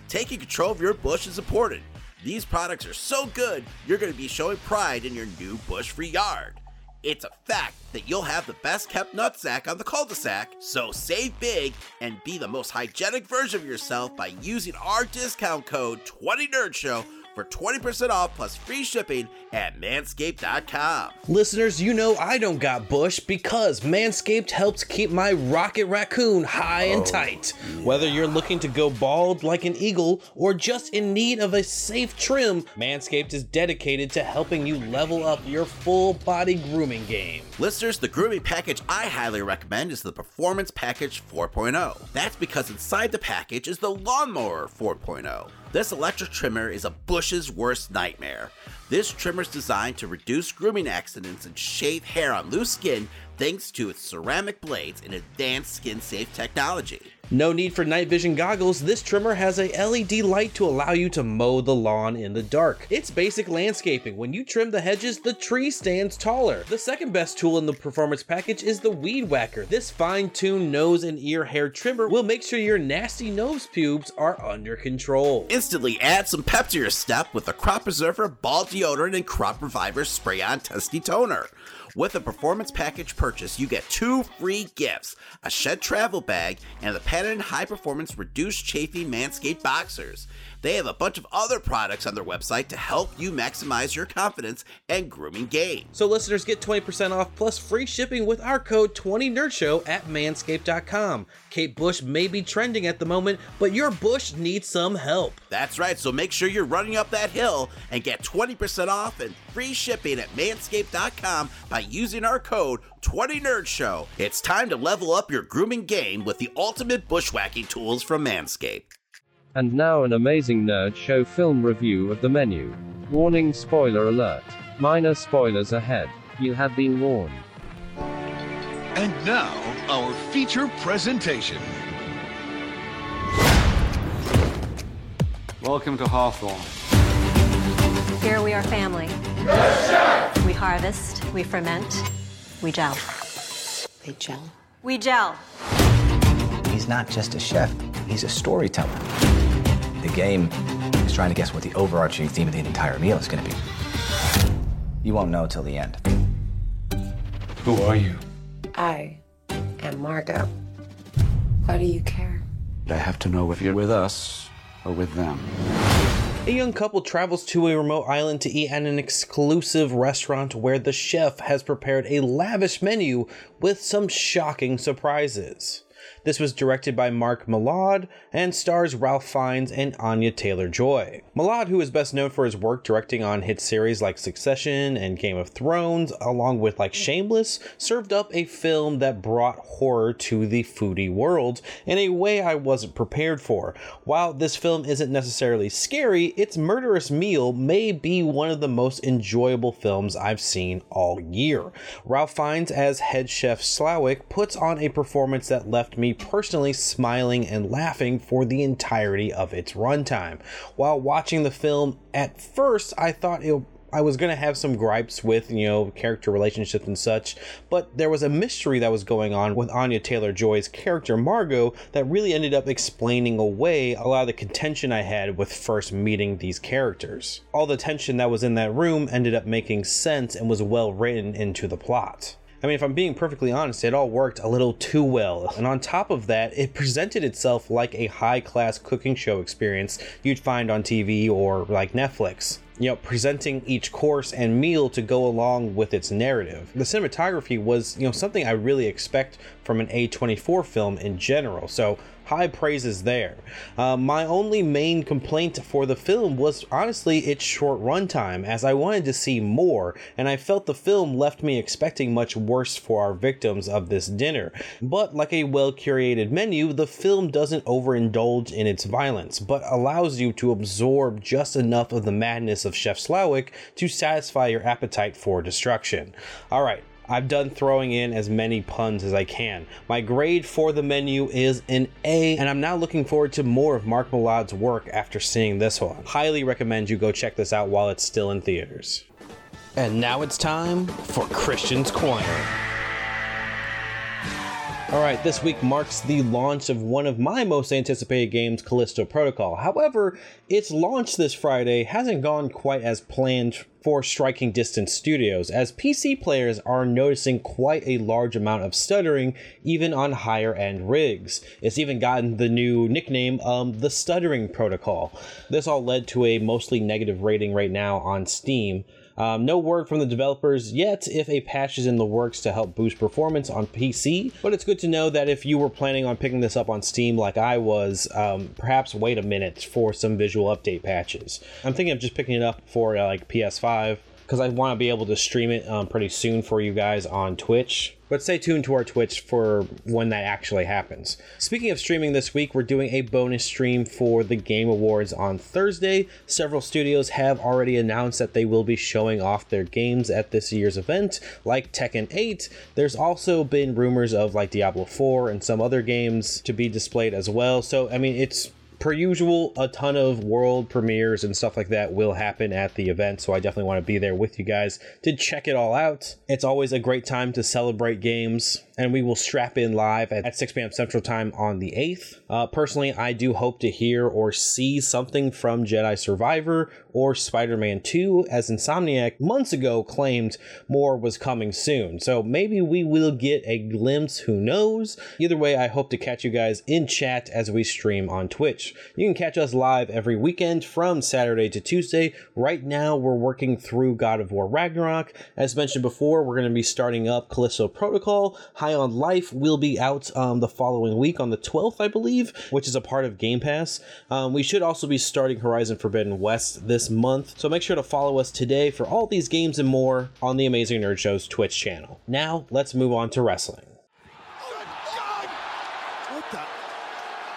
Taking control of your bush is important. These products are so good, you're going to be showing pride in your new bush free yard. It's a fact that you'll have the best kept nutsack on the cul de sac, so save big and be the most hygienic version of yourself by using our discount code 20NerdShow for 20% off plus free shipping at manscaped.com. Listeners, you know I don't got bush because Manscaped helps keep my rocket raccoon high and oh, tight. Whether you're looking to go bald like an eagle or just in need of a safe trim, Manscaped is dedicated to helping you level up your full body grooming game. Listeners, the grooming package I highly recommend is the Performance Package 4.0. That's because inside the package is the Lawnmower 4.0. This electric trimmer is a bush's worst nightmare. This trimmer is designed to reduce grooming accidents and shave hair on loose skin thanks to its ceramic blades and advanced skin safe technology. No need for night vision goggles, this trimmer has a LED light to allow you to mow the lawn in the dark. It's basic landscaping. When you trim the hedges, the tree stands taller. The second best tool in the performance package is the Weed Whacker. This fine-tuned nose and ear hair trimmer will make sure your nasty nose pubes are under control. Instantly add some pep to your step with the Crop Preserver Ball Deodorant and Crop Reviver Spray On Testy Toner. With a performance package purchase, you get two free gifts a shed travel bag and the patented high performance reduced chafing Manscaped boxers. They have a bunch of other products on their website to help you maximize your confidence and grooming game. So listeners get 20% off plus free shipping with our code 20NerdShow at manscaped.com. Kate Bush may be trending at the moment, but your bush needs some help. That's right, so make sure you're running up that hill and get 20% off and free shipping at manscaped.com by using our code 20NerdShow. It's time to level up your grooming game with the ultimate bushwhacking tools from Manscaped. And now an amazing nerd show film review of the menu. Warning spoiler alert. Minor spoilers ahead. You have been warned. And now, our feature presentation. Welcome to Hawthorne. Here we are family. We harvest, we ferment, we gel. They gel. We gel. He's not just a chef, he's a storyteller. The game is trying to guess what the overarching theme of the entire meal is going to be. You won't know till the end. Who are you? I am Margot. Why do you care? I have to know if you're with us or with them. A young couple travels to a remote island to eat at an exclusive restaurant where the chef has prepared a lavish menu with some shocking surprises. This was directed by Mark Mylod and stars Ralph Fiennes and Anya Taylor Joy. Mylod, who is best known for his work directing on hit series like Succession and Game of Thrones, along with like Shameless, served up a film that brought horror to the foodie world in a way I wasn't prepared for. While this film isn't necessarily scary, its murderous meal may be one of the most enjoyable films I've seen all year. Ralph Fiennes as head chef Slowik puts on a performance that left me personally smiling and laughing for the entirety of its runtime. While watching the film, at first I thought it I was going to have some gripes with, you know, character relationships and such, but there was a mystery that was going on with Anya Taylor Joy's character, Margot, that really ended up explaining away a lot of the contention I had with first meeting these characters. All the tension that was in that room ended up making sense and was well written into the plot. I mean, if I'm being perfectly honest, it all worked a little too well. And on top of that, it presented itself like a high class cooking show experience you'd find on TV or like Netflix you know, presenting each course and meal to go along with its narrative. The cinematography was, you know, something I really expect from an A24 film in general. So high praises there. Uh, my only main complaint for the film was honestly its short runtime, as I wanted to see more, and I felt the film left me expecting much worse for our victims of this dinner. But like a well curated menu, the film doesn't overindulge in its violence, but allows you to absorb just enough of the madness of Chef Slowik to satisfy your appetite for destruction. Alright, I've done throwing in as many puns as I can. My grade for the menu is an A, and I'm now looking forward to more of Mark Mylod's work after seeing this one. Highly recommend you go check this out while it's still in theaters. And now it's time for Christian's Corner. Alright, this week marks the launch of one of my most anticipated games, Callisto Protocol. However, its launch this Friday hasn't gone quite as planned for Striking Distance Studios, as PC players are noticing quite a large amount of stuttering even on higher end rigs. It's even gotten the new nickname, um, the Stuttering Protocol. This all led to a mostly negative rating right now on Steam. Um, no word from the developers yet if a patch is in the works to help boost performance on PC, but it's good to know that if you were planning on picking this up on Steam like I was, um, perhaps wait a minute for some visual update patches. I'm thinking of just picking it up for uh, like PS5 because I want to be able to stream it um, pretty soon for you guys on Twitch. But stay tuned to our Twitch for when that actually happens. Speaking of streaming this week, we're doing a bonus stream for the Game Awards on Thursday. Several studios have already announced that they will be showing off their games at this year's event, like Tekken 8. There's also been rumors of like Diablo 4 and some other games to be displayed as well. So, I mean, it's per usual, a ton of world premieres and stuff like that will happen at the event, so I definitely want to be there with you guys to check it all out. It's always a great time to celebrate games, and we will strap in live at, at 6 p.m. Central Time on the 8th. Uh, personally, I do hope to hear or see something from Jedi Survivor or Spider Man 2, as Insomniac months ago claimed more was coming soon. So maybe we will get a glimpse, who knows? Either way, I hope to catch you guys in chat as we stream on Twitch. You can catch us live every weekend from Saturday to Tuesday. Right now, we're working through God of War Ragnarok. As mentioned before, we're going to be starting up Callisto Protocol. High on Life will be out um, the following week on the 12th, I believe, which is a part of Game Pass. Um, we should also be starting Horizon Forbidden West this month, so make sure to follow us today for all these games and more on the Amazing Nerd Show's Twitch channel. Now, let's move on to wrestling. What the?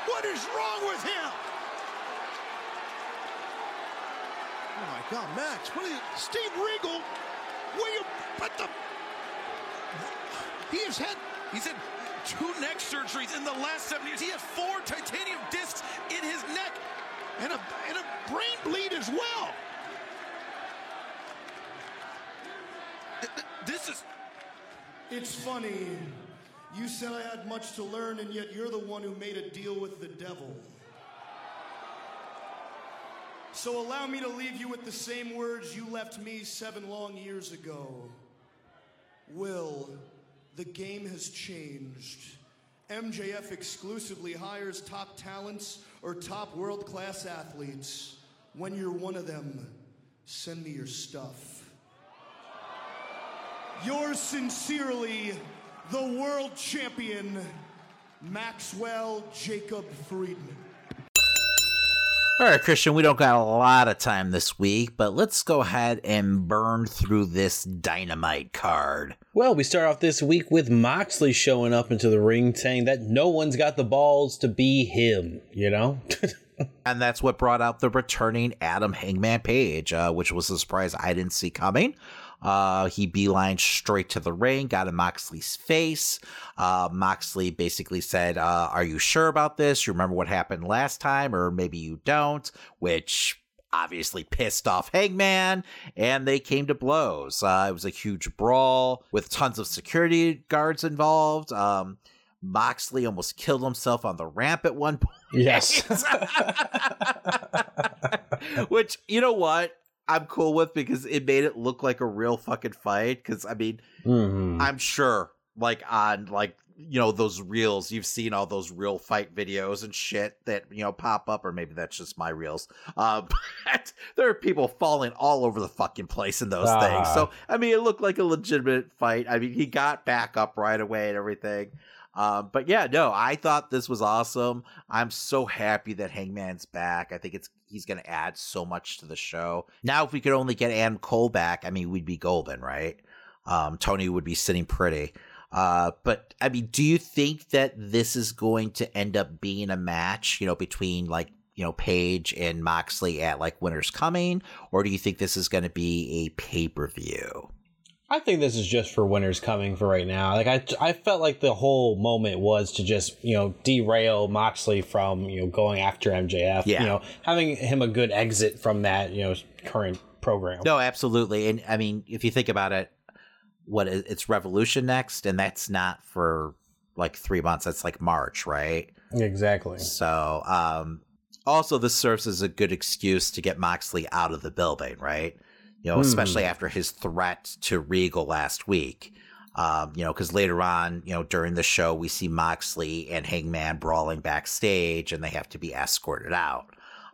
What is wrong with him? Oh my God, Max! What are you, Steve Regal? Will you? What the? He has had. He's had two neck surgeries in the seven years. He has four titanium discs in his neck and a and a brain bleed as well. This is. It's funny. You said I had much to learn, and yet you're the one who made a deal with the devil. So allow me to leave you with the same words you left me seven long years ago. Will, the game has changed. MJF exclusively hires top talents or top world class athletes. When you're one of them, send me your stuff. Yours sincerely, the world champion, Maxwell Jacob Friedman. All right, Christian, we don't got a lot of time this week, but let's go ahead and burn through this dynamite card. Well, we start off this week with Moxley showing up into the ring saying that no one's got the balls to be him, you know? and that's what brought out the returning Adam Hangman Page, uh, which was a surprise I didn't see coming. Uh, he beelined straight to the ring, got in Moxley's face. Uh, Moxley basically said, uh, Are you sure about this? You remember what happened last time, or maybe you don't? Which obviously pissed off Hangman, and they came to blows. Uh, it was a huge brawl with tons of security guards involved. Um, Moxley almost killed himself on the ramp at one point. Yes. Which, you know what? I'm cool with because it made it look like a real fucking fight. Because I mean, mm-hmm. I'm sure, like on like you know those reels, you've seen all those real fight videos and shit that you know pop up, or maybe that's just my reels. Uh, but there are people falling all over the fucking place in those things. So I mean, it looked like a legitimate fight. I mean, he got back up right away and everything. Um, but yeah, no, I thought this was awesome. I'm so happy that Hangman's back. I think it's he's going to add so much to the show. Now, if we could only get Adam Cole back, I mean, we'd be golden, right? Um, Tony would be sitting pretty. Uh, but I mean, do you think that this is going to end up being a match, you know, between like you know Page and Moxley at like Winter's Coming, or do you think this is going to be a pay per view? I think this is just for Winter's Coming for right now. Like I, I felt like the whole moment was to just you know derail Moxley from you know going after MJF. Yeah. You know, having him a good exit from that you know current program. No, absolutely. And I mean, if you think about it, what it's Revolution next, and that's not for like three months. That's like March, right? Exactly. So, um, also this serves as a good excuse to get Moxley out of the building, right? You know, especially Hmm. after his threat to Regal last week. Um, you know, because later on, you know, during the show, we see Moxley and Hangman brawling backstage, and they have to be escorted out.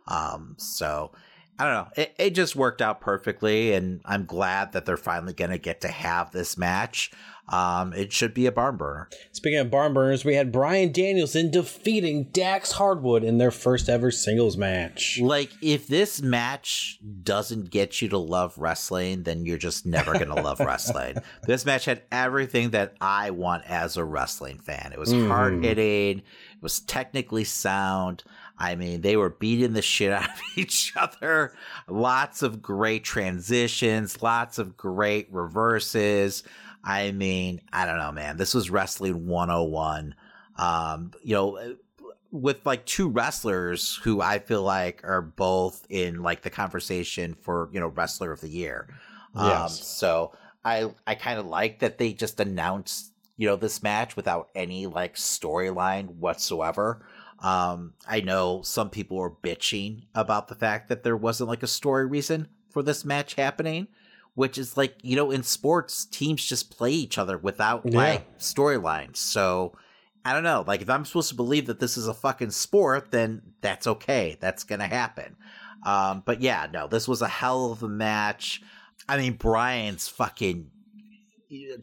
Um, so I don't know. It, it just worked out perfectly, and I'm glad that they're finally going to get to have this match. Um, it should be a barn burner. Speaking of barn burners, we had Bryan Danielson defeating Dax Hardwood in their first ever singles match. Like, if this match doesn't get you to love wrestling, then you're just never going to love wrestling. This match had everything that I want as a wrestling fan. It was Mhm. hard hitting, it was technically sound. I mean, they were beating the shit out of each other. Lots of great transitions, lots of great reverses. I mean, I don't know, man. This was wrestling 101. Um, you know, with like two wrestlers who I feel like are both in like the conversation for, you know, wrestler of the year. Um, Yes. so I I kind of like that they just announced, you know, this match without any like storyline whatsoever. Um, I know some people were bitching about the fact that there wasn't like a story reason for this match happening, which is like, you know, in sports, teams just play each other without Yeah. like storylines. So I don't know. Like, if I'm supposed to believe that this is a fucking sport, then that's okay. That's gonna happen. Um, but yeah, no, this was a hell of a match. I mean, Bryan's fucking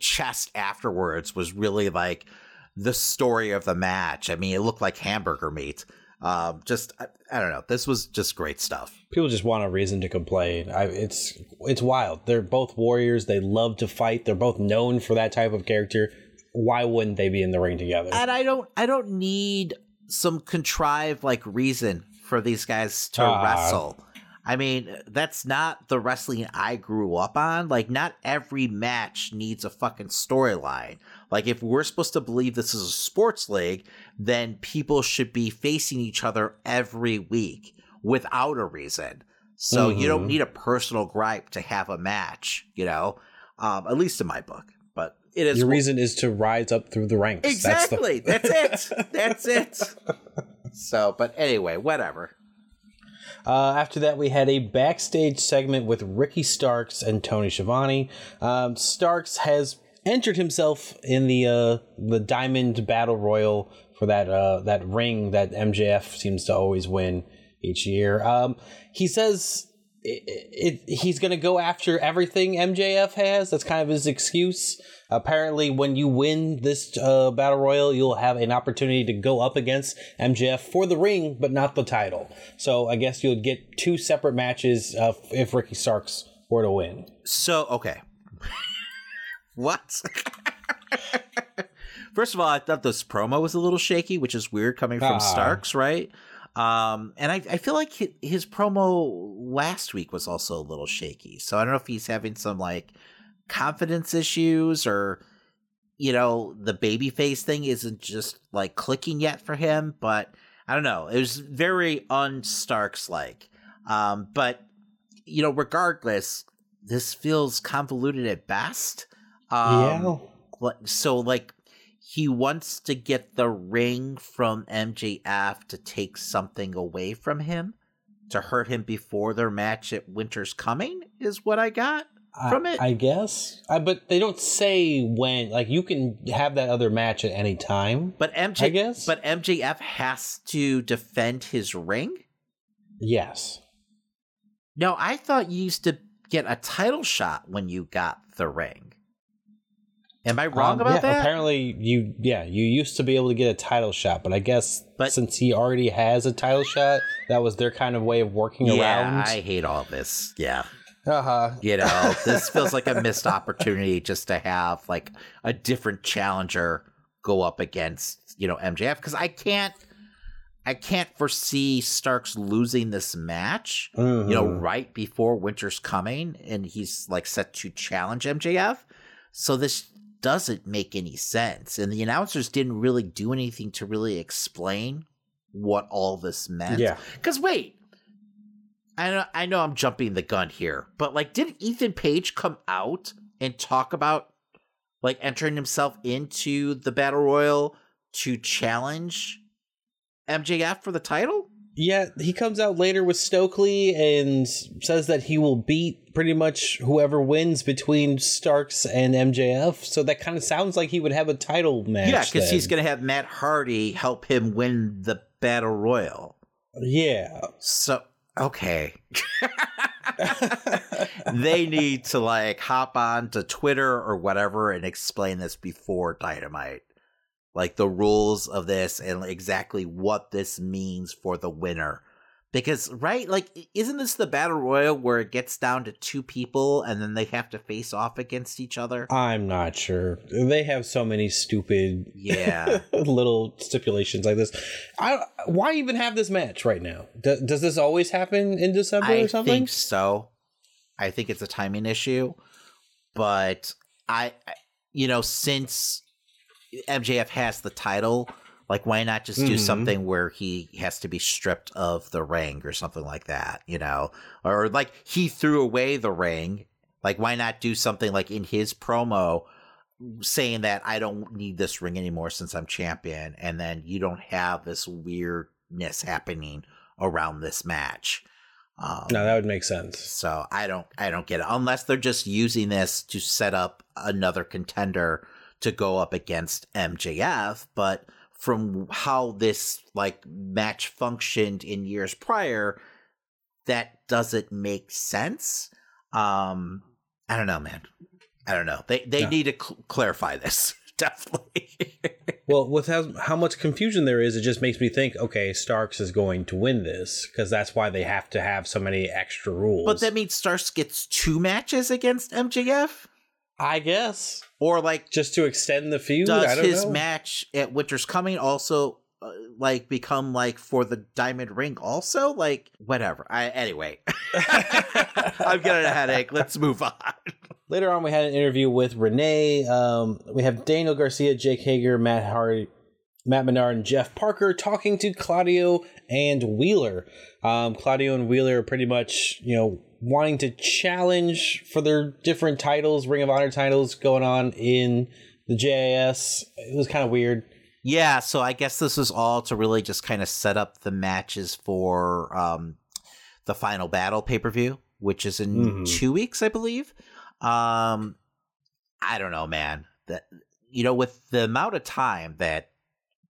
chest afterwards was really like the story of the match. I mean, it looked like hamburger meat. Um, just I, I don't know. This was just great stuff. People just want a reason to complain. I, it's it's wild. They're both warriors. They love to fight. They're both known for that type of character. Why wouldn't they be in the ring together? And I don't I don't need some contrived like reason for these guys to Ah. wrestle. I mean, that's not the wrestling I grew up on. Like, not every match needs a fucking storyline. Like, if we're supposed to believe this is a sports league, then people should be facing each other every week without a reason. So you don't Mhm. need a personal gripe to have a match, you know? Um, at least in my book. But it is Your reason is to rise up through the ranks. Exactly. That's, That's, it. That's it. So, but anyway, whatever. Uh, after that, we had a backstage segment with Ricky Starks and Tony Schiavone. Um, Starks has entered himself in the uh, the Diamond Battle Royal for that uh, that ring that MJF seems to always win. each year. Um, he says it, it, he's going to go after everything MJF has. That's kind of his excuse. Apparently, when you win this uh, battle royal, you'll have an opportunity to go up against MJF for the ring, but not the title. So I guess you'll get two separate matches uh, if Ricky Starks were to win. So okay, what? First of all, I thought this promo was a little shaky, which is weird coming from Ah. Starks, right? Um, and I, I feel like hi- his promo last week was also a little shaky. So I don't know if he's having some like confidence issues or, you know, the babyface thing isn't just like clicking yet for him. But I don't know. It was very un Starks like. Um, but you know, regardless, this feels convoluted at best. Um, yeah. So like he wants to get the ring from MJF to take something away from him to hurt him before their match at Winter's Coming is what I got from I, it. I guess. I, but they don't say when. Like you can have that other match at any time. but MJ I guess. but MJF has to defend his ring? Yes. No, I thought you used to get a title shot when you got the ring. Am I wrong Um, about yeah, that? Apparently, you yeah you used to be able to get a title shot, but I guess But- since he already has a title shot, that was their kind of way of working around. yeah, around. I hate all this. Yeah. Uh huh. You know, this feels like a missed opportunity just to have like a different challenger go up against, you know, MJF because I can't I can't foresee Starks losing this match, you know, Mhm. right before Winter's coming and he's like set to challenge MJF. So this doesn't make any sense. And the announcers didn't really do anything to really explain what all this meant. Yeah. Cuz wait, I know I know I'm jumping the gun here, but like did Ethan Page come out and talk about like entering himself into the battle royal to challenge MJF for the title? Yeah, he comes out later with Stokely and says that he will beat pretty much whoever wins between Starks and MJF. So that kind of sounds like he would have a title match. yeah, because he's going to have Matt Hardy help him win the battle royal. Yeah. So okay. they need to like hop on to Twitter or whatever and explain this before Dynamite. Like the rules of this and exactly what this means for the winner. Because right, like isn't this the battle royal where it gets down to two people and then they have to face off against each other? I'm not sure. They have so many stupid Yeah. little stipulations like this. I why even have this match right now? Do, does this always happen in December I or something? I think so. I think it's a timing issue, but I, I- you know, since MJF has the title, like why not just do Mhm. something where he has to be stripped of the ring or something like that, you know, or like he threw away the ring. Like why not do something like in his promo saying that I don't need this ring anymore since I'm champion, and then you don't have this weirdness happening around this match. Um, no, that would make sense. so I don't I don't get it unless they're just using this to set up another contender to go up against MJF, but from how this like match functioned in years prior, that doesn't make sense. Um I don't know, man. I don't know. They they Yeah. need to cl- clarify this. Definitely. Well, with how, how much confusion there is, it just makes me think, okay, Starks is going to win this because that's why they have to have so many extra rules. but that means Starks gets two matches against MJF? I guess. Or like just to extend the feud. I does don't his know. match at Winter's Coming also uh, like become like for the Diamond Ring also? Like whatever. I anyway. I'm getting a headache. Let's move on. Later on, we had an interview with Renee. Um, we have Daniel Garcia, Jake Hager, Matt Hardy, Matt Menard, and Jeff Parker talking to Claudio and Wheeler. Um, Claudio and Wheeler are pretty much, you know, wanting to challenge for their different titles, Ring of Honor titles going on in the JAS. It was kind of weird. Yeah, so I guess this is all to really just kind of set up the matches for um the final battle pay-per-view, which is in Mhm. 2 weeks, I believe. Um I don't know, man. That you know with the amount of time that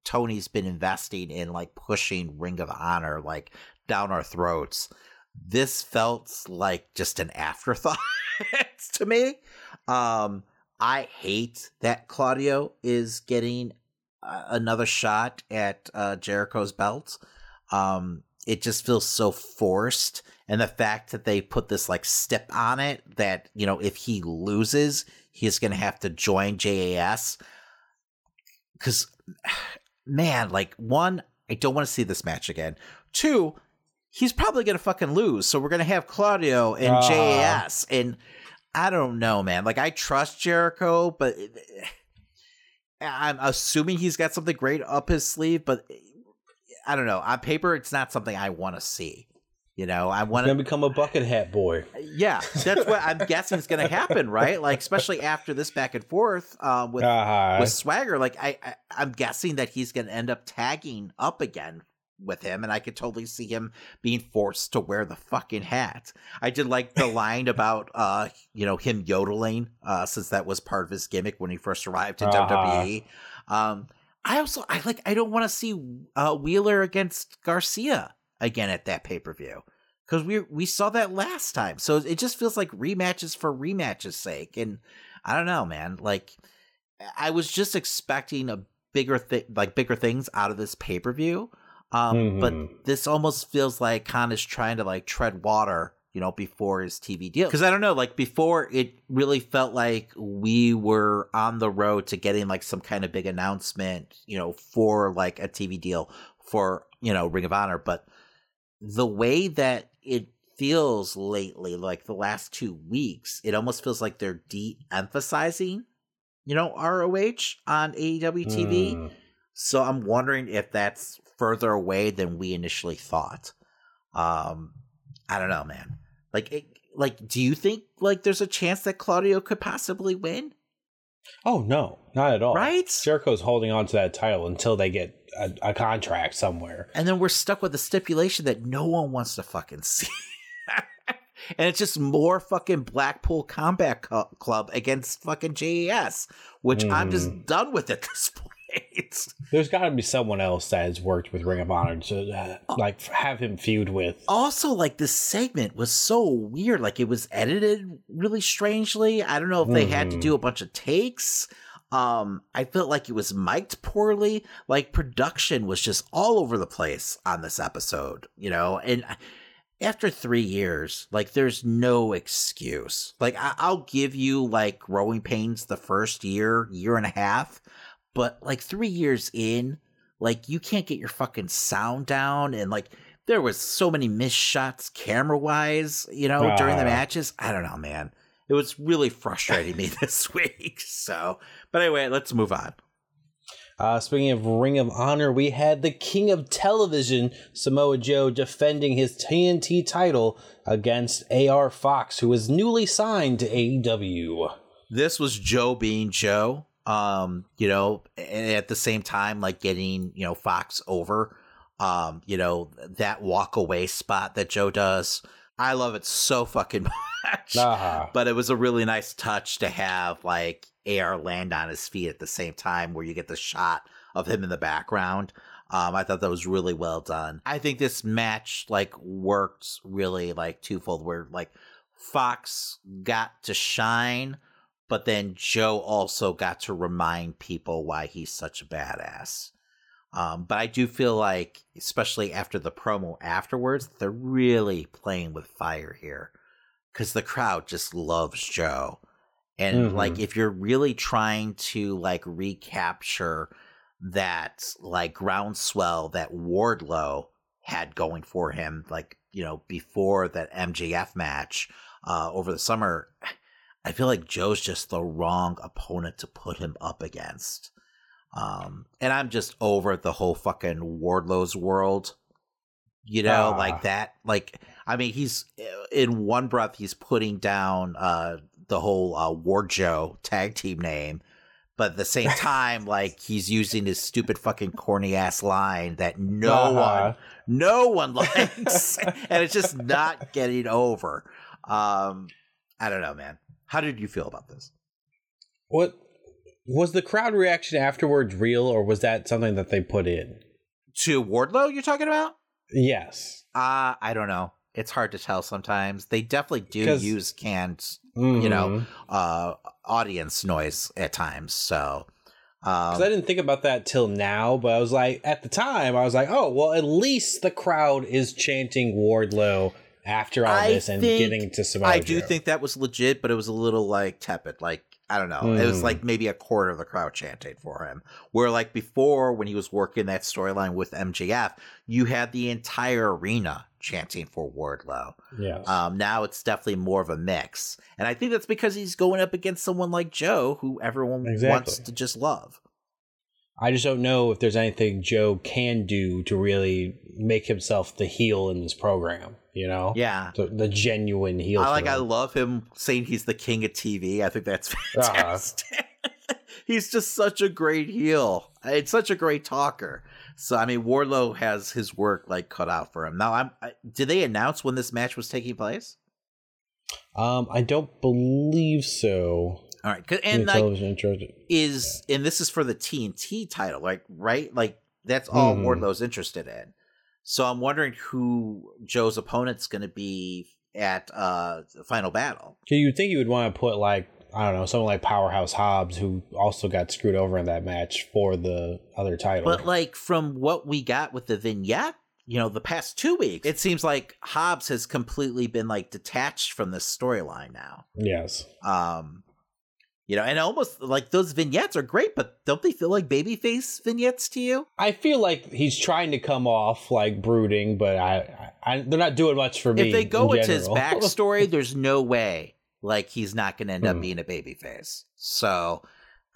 Tony's been investing in like pushing Ring of Honor, like down our throats. This felt like just an afterthought to me. Um, I hate that Claudio is getting uh, another shot at uh, Jericho's belt. Um, it just feels so forced, and the fact that they put this like step on it that you know if he loses, he's gonna have to join JAS. Because, man, like one, I don't want to see this match again. Two, he's probably gonna fucking lose, so we're gonna have Claudio and Ah. JAS, and I don't know, man. Like I trust Jericho, but I'm assuming he's got something great up his sleeve, but I don't know. On paper, it's not something I want to see. You know, I want Gonna become a bucket hat boy. Yeah, that's what I'm guessing is going to happen, right? Like, especially after this back and forth uh, with Uh-huh. with Swagger. Like, I, I I'm guessing that he's going to end up tagging up again with him, and I could totally see him being forced to wear the fucking hat. I did like the line about uh, you know, him yodeling, uh, since that was part of his gimmick when he first arrived in Uh-huh. WWE. Um, I also I like I don't want to see uh, Wheeler against Garcia again at that pay per view because we we saw that last time. So it just feels like rematches for rematches' sake, and I don't know, man. Like I was just expecting a bigger thing, like bigger things out of this pay per view. Um, Mhm. but this almost feels like Khan is trying to like tread water, you know, before his TV deal. Because I don't know, like before, it really felt like we were on the road to getting like some kind of big announcement, you know, for like a TV deal for you know Ring of Honor. But the way that it feels lately, like the last two weeks, it almost feels like they're de-emphasizing, you know, ROH on AEW TV. Hmm. So I'm wondering if that's further away than we initially thought. Um, I don't know, man. Like, it, like, do you think like there's a chance that Claudio could possibly win? Oh no, not at all. Right? Jericho's holding on to that title until they get a, a contract somewhere. And then we're stuck with a stipulation that no one wants to fucking see. and it's just more fucking Blackpool Combat Club against fucking JAS, which I'm Hmm. just done with at this point. There's got to be someone else that has worked with Ring of Honor to uh, like have him feud with. also like this segment was so weird. Like it was edited really strangely. I don't know if they had to Mhm. do a bunch of takes. Um i felt like it was mic'd poorly. Like production was just all over the place on this episode you know? And after three years like there's no excuse. Like I- i'll give you like growing pains the first year year and a half but like three years in like you can't get your fucking sound down and like there was so many missed shots camera wise you know during the Ah. matches i don't know man it was really frustrating me this week so but anyway let's move on Uh, speaking of Ring of Honor, we had the King of Television, Samoa Joe, defending his TNT title against AR Fox, who was newly signed to AEW. this was joe being joe um you know and at the same time like getting you know fox over um you know that walk away spot that joe does i love it so fucking much Uh-huh. but it was a really nice touch to have like AR land on his feet at the same time where you get the shot of him in the background. Um, I thought that was really well done. I think this match like worked really like twofold where like Fox got to shine, but then Joe also got to remind people why he's such a badass. Um, but I do feel like, especially after the promo afterwards, they're really playing with fire here because the crowd just loves Joe. And Mhm. like, if you're really trying to like recapture that like groundswell that Wardlow had going for him, like, you know, before that MJF match uh, over the summer, I feel like Joe's just the wrong opponent to put him up against. Um, and I'm just over the whole fucking Wardlow's world. You know, Ah. like that. Like, I mean, he's in one breath, he's putting down uh, the whole uh, Ward Joe tag team name, but at the same time, like he's using his stupid fucking corny ass line that no Uh-huh. one, no one likes, and it's just not getting over. Um, I don't know, man. How did you feel about this? What was the crowd reaction afterwards real, or was that something that they put in? To Wardlow, you're talking about? Yes. Uh, I don't know. It's hard to tell sometimes. They definitely do use canned, you know, Mhm. uh, audience noise at times. So, um, Because I didn't think about that till now, but I was like, at the time, I was like, oh, well, at least the crowd is chanting Wardlow after all I this and think- getting to Samoa I do think that was legit, but it was a little like tepid. Like I don't know, it was Hmm. like maybe a quarter of the crowd chanting for him. Where like before, when he was working that storyline with MJF, you had the entire arena chanting for Wardlow. Yes. Um, now it's definitely more of a mix, and I think that's because he's going up against someone like Joe, who everyone wants to just love. I just don't know if there's anything Joe can do to really make himself the heel in this program. You know? Yeah. The, the genuine heel. I like. I love him saying he's the king of TV. I think that's Uh-huh. fantastic. he's just such a great heel. It's such a great talker. So I mean, Wardlow has his work like cut out for him. Now, I'm. I, did they announce when this match was taking place? Um, I don't believe so. All right, and like is and this is for the TNT title, like right? Like that's all Mhm. Wardlow's interested in. So I'm wondering who Joe's opponent's going to be at uh Final Battle. So you'd think you would want to put like I don't know someone like Powerhouse Hobbs who also got screwed over in that match for the other title. But like from what we got with the vignette, you know, the past two weeks, it seems like Hobbs has completely been like detached from this storyline now. yes. Um, you know, and almost like those vignettes are great, but don't they feel like babyface vignettes to you? I feel like he's trying to come off like brooding, but I, I, they're not doing much for me. If they go in into his backstory, there's no way like he's not going to end up Hmm. being a babyface. So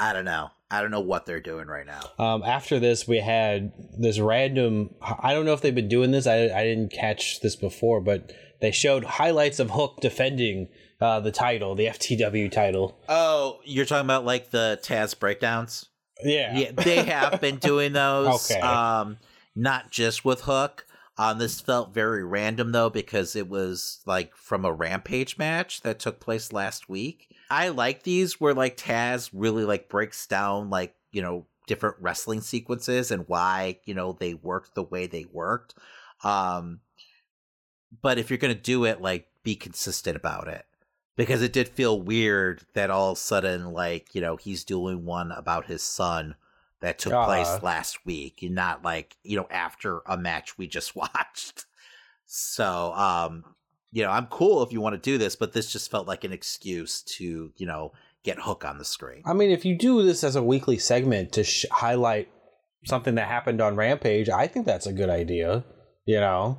I don't know. I don't know what they're doing right now. Um, after this, we had this random. I don't know if they've been doing this. I, I didn't catch this before, but they showed highlights of Hook defending uh, the title, the FTW title. Oh, you're talking about like the Taz breakdowns? Yeah. Yeah, they have been doing those. Okay. Um, not just with Hook. Um, this felt very random though because it was like from a Rampage match that took place last week. I like these where like Taz really like breaks down like you know different wrestling sequences and why you know they worked the way they worked. Um, but if you're gonna do it, like be consistent about it because it did feel weird that all of a sudden like you know he's doing one about his son that took place Ah. last week and not like you know after a match we just watched so um you know i'm cool if you want to do this but this just felt like an excuse to you know get hook on the screen I mean, if you do this as a weekly segment to sh- highlight something that happened on Rampage, I think that's a good idea. You know,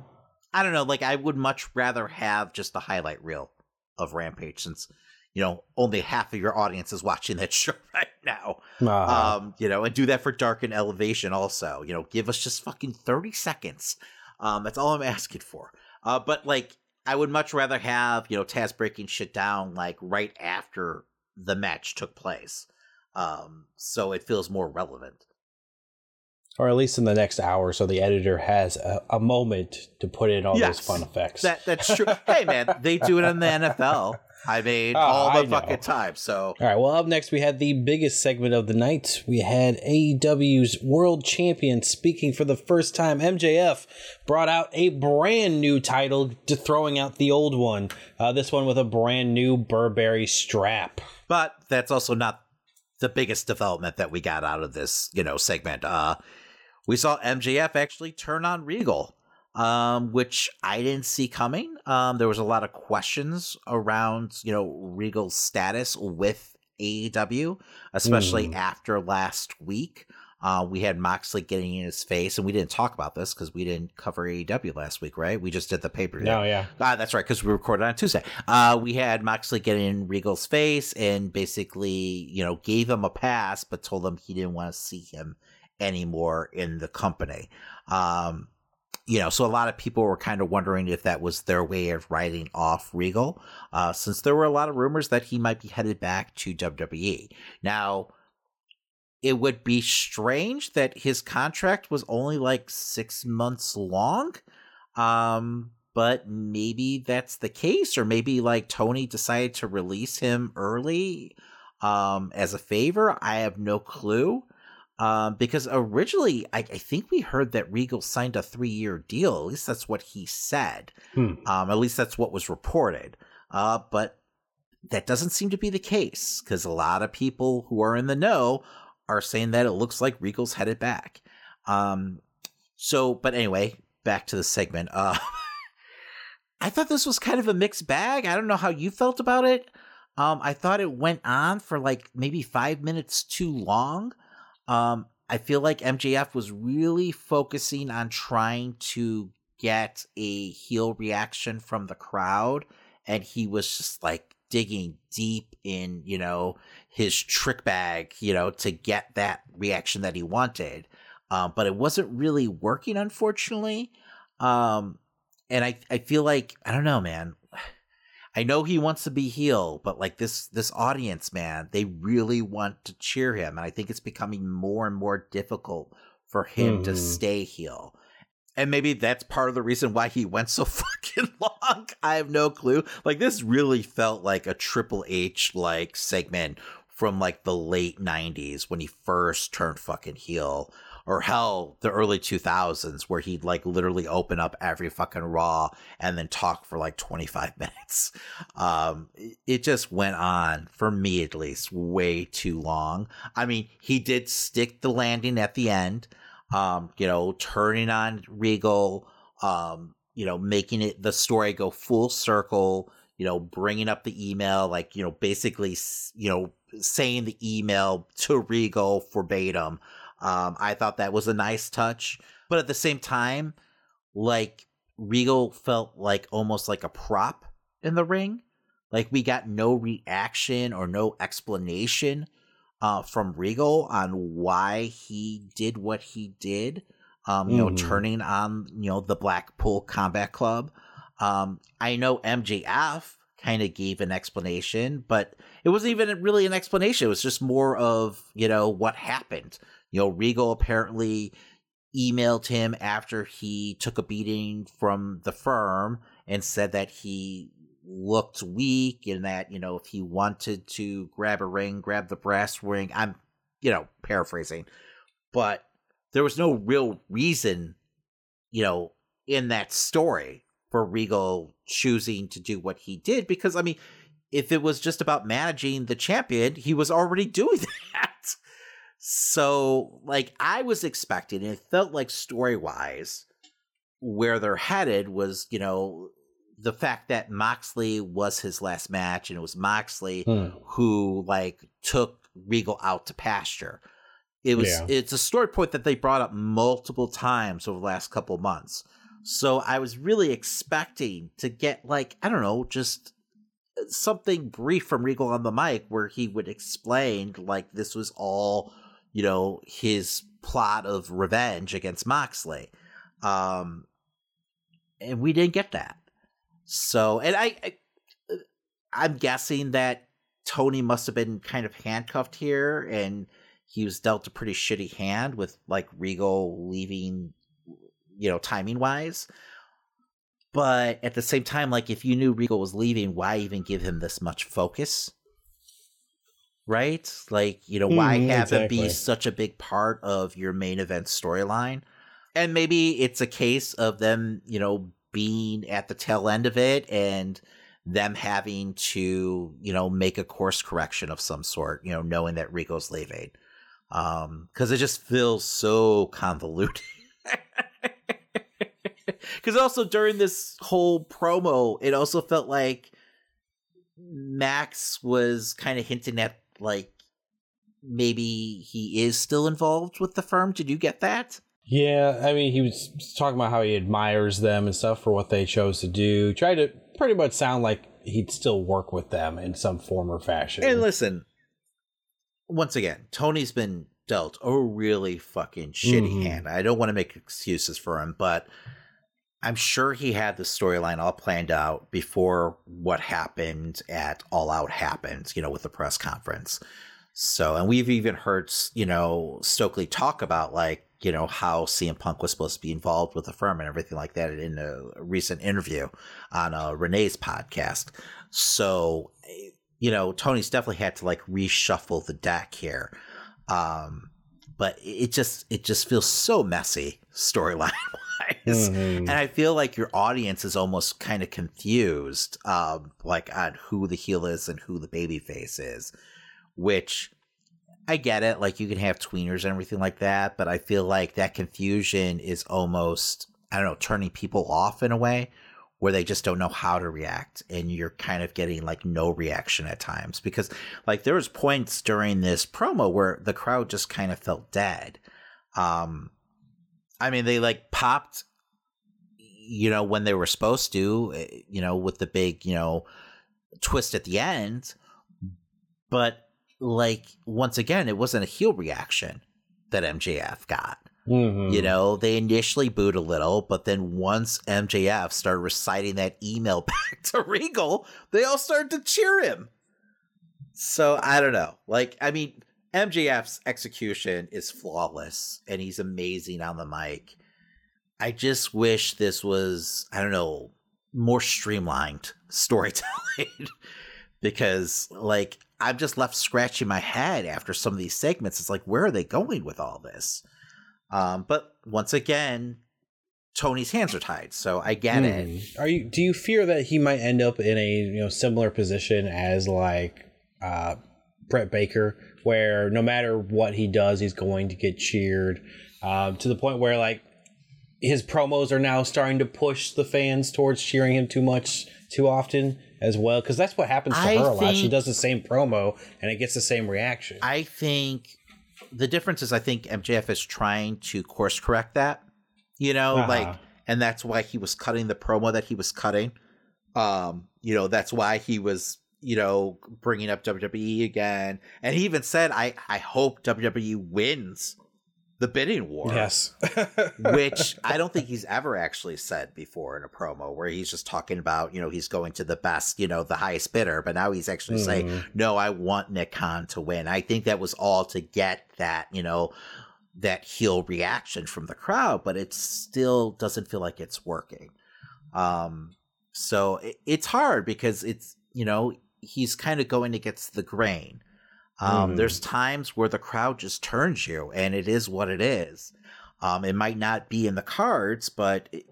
i don't know like i would much rather have just the highlight reel of rampage since you know only half of your audience is watching that show right now. Uh-huh. um you know and do that for dark and elevation also. You know give us just fucking 30 seconds. Um that's all i'm asking for. Uh but like i would much rather have you know taz breaking shit down like right after the match took place. Um so it feels more relevant or at least in the next hour, so the editor has a, a moment to put in all Yes. those fun effects. that that's true hey man they do it in the nfl i mean Oh, all the I know. fucking time so All right. Well, up next we had the biggest segment of the night. We had AEW's World Champion speaking for the first time. MJF brought out a brand new title, to throwing out the old one. Uh, this one with a brand new Burberry strap. But that's also not the biggest development that we got out of this, you know, segment. Uh we saw MJF actually turn on Regal, um, which I didn't see coming. Um, there was a lot of questions around, you know, Regal's status with AEW, especially Mhm. after last week. Uh, we had Moxley getting in his face, and we didn't talk about this because we didn't cover AEW last week, right? We just did the paper. No, yeah. Ah, that's right, because we recorded on Tuesday. Uh, we had Moxley get in Regal's face and basically, you know, gave him a pass, but told him he didn't want to see him anymore in the company. Um, you know, so a lot of people were kind of wondering if that was their way of writing off Regal, uh, since there were a lot of rumors that he might be headed back to WWE. Now, it would be strange that his contract was only like six months long. Um, but maybe that's the case, or maybe like Tony decided to release him early um as a favor. I have no clue. Um, because originally, I, I, think we heard that Regal signed a three year deal. At least that's what he said. Hmm. Um, at least that's what was reported. Uh, but that doesn't seem to be the case because a lot of people who are in the know are saying that it looks like Regal's headed back. Um, so, but anyway, back to the segment. Uh, I thought this was kind of a mixed bag. I don't know how you felt about it. Um, I thought it went on for like maybe five minutes too long. Um, I feel like MJF was really focusing on trying to get a heel reaction from the crowd, and he was just like digging deep in, you know, his trick bag, you know, to get that reaction that he wanted. Um, but it wasn't really working, unfortunately. Um, and I, I feel like I don't know, man. I know he wants to be heel, but like this this audience, man, they really want to cheer him, and I think it's becoming more and more difficult for him mm-hmm. to stay heel. And maybe that's part of the reason why he went so fucking long. I have no clue. Like this really felt like a Triple H like segment from like the late 90s when he first turned fucking heel or hell, the early 2000s where he'd like literally open up every fucking Raw and then talk for like 25 minutes. Um, it just went on, for me at least, way too long. I mean, he did stick the landing at the end, um, you know, turning on Regal, um, you know, making it the story go full circle, you know, bringing up the email, like, you know, basically, you know, saying the email to Regal verbatim. Um, I thought that was a nice touch, but at the same time, like Regal felt like almost like a prop in the ring. Like we got no reaction or no explanation uh, from Regal on why he did what he did. Um, you mm. know, turning on you know the Blackpool Combat Club. Um, I know MJF kind of gave an explanation, but it wasn't even really an explanation. It was just more of you know what happened. You know, Regal apparently emailed him after he took a beating from the firm and said that he looked weak and that, you know, if he wanted to grab a ring, grab the brass ring. I'm, you know, paraphrasing. But there was no real reason, you know, in that story for Regal choosing to do what he did because I mean, if it was just about managing the champion, he was already doing that. So, like, I was expecting, it felt like story wise, where they're headed was, you know, the fact that Moxley was his last match, and it was Moxley hmm. who, like, took Regal out to pasture. It was, yeah. it's a story point that they brought up multiple times over the last couple months. So I was really expecting to get, like, I don't know, just something brief from Regal on the mic where he would explain, like, this was all you know, his plot of revenge against Moxley. Um, and we didn't get that. So, and I, I I'm guessing that Tony must have been kind of handcuffed here and he was dealt a pretty shitty hand with like Regal leaving, you know, timing wise. But at the same time, like if you knew Regal was leaving, why even give him this much focus? Right? Like, you know, why mm, have exactly. it be such a big part of your main event storyline? And maybe it's a case of them, you know, being at the tail end of it and them having to, you know, make a course correction of some sort, you know, knowing that Rico's leaving. Um, cause it just feels so convoluted. Cause also during this whole promo, it also felt like Max was kind of hinting at like maybe he is still involved with the firm. Did you get that? Yeah, I mean, he was talking about how he admires them and stuff for what they chose to do. Tried to pretty much sound like he'd still work with them in some form or fashion. And listen, once again, Tony's been dealt a really fucking shitty mm-hmm. hand. I don't want to make excuses for him, but I'm sure he had the storyline all planned out before what happened at All Out happened, you know, with the press conference. So, and we've even heard, you know, Stokely talk about like, you know, how CM Punk was supposed to be involved with the firm and everything like that in a recent interview on uh, Renee's podcast. So, you know, Tony's definitely had to like reshuffle the deck here. Um, but it just it just feels so messy storyline wise, and I feel like your audience is almost kind of confused, um, like on who the heel is and who the baby face is, which. I get it. Like you can have tweeners and everything like that, but I feel like that confusion is almost, I don't know, turning people off in a way where they just don't know how to react and you're kind of getting like no reaction at times because like there was points during this promo where the crowd just kind of felt dead um i mean they like popped you know when they were supposed to eh, you know with the big you know twist at the end but like once again it wasn't a heel reaction that mjf got Mm-hmm. you know, they initially booed a little, but then once MJF started reciting that email back to Regal, they all started to cheer him. So I don't know. Like, I mean, MJF's execution is flawless and he's amazing on the mic. I just wish this was, I don't know, more streamlined storytelling because, like, I'm just left scratching my head after some of these segments. It's like, where are they going with all this? Um, but once again, Tony's hands are tied, so I get it. Hmm. Are you? Do you fear that he might end up in a you know similar position as like uh, Britt Baker, where no matter what he does, he's going to get cheered um, to the point where like his promos are now starting to push the fans towards cheering him too much too often as well because that's what happens to I her a lot. She does the same promo and it gets the same reaction. I think the difference is I think MJF is trying to course correct that, you know, Uh-huh. like, and that's why he was cutting the promo that he was cutting. Um, you know, that's why he was, you know, bringing up WWE again, and he even said, "I I hope WWE wins the bidding war." Yes. which I don't think he's ever actually said before in a promo where he's just talking about, you know, he's going to the best, you know, the highest bidder, but now he's actually saying, Mhm. no, I want Nick Khan to win. I think that was all to get that, you know, that heel reaction from the crowd, but it still doesn't feel like it's working. Um, so it, it's hard because it's, you know, he's kind of going against the grain. Um, Mhm. There's times where the crowd just turns you, and it is what it is. Um, it might not be in the cards, but it,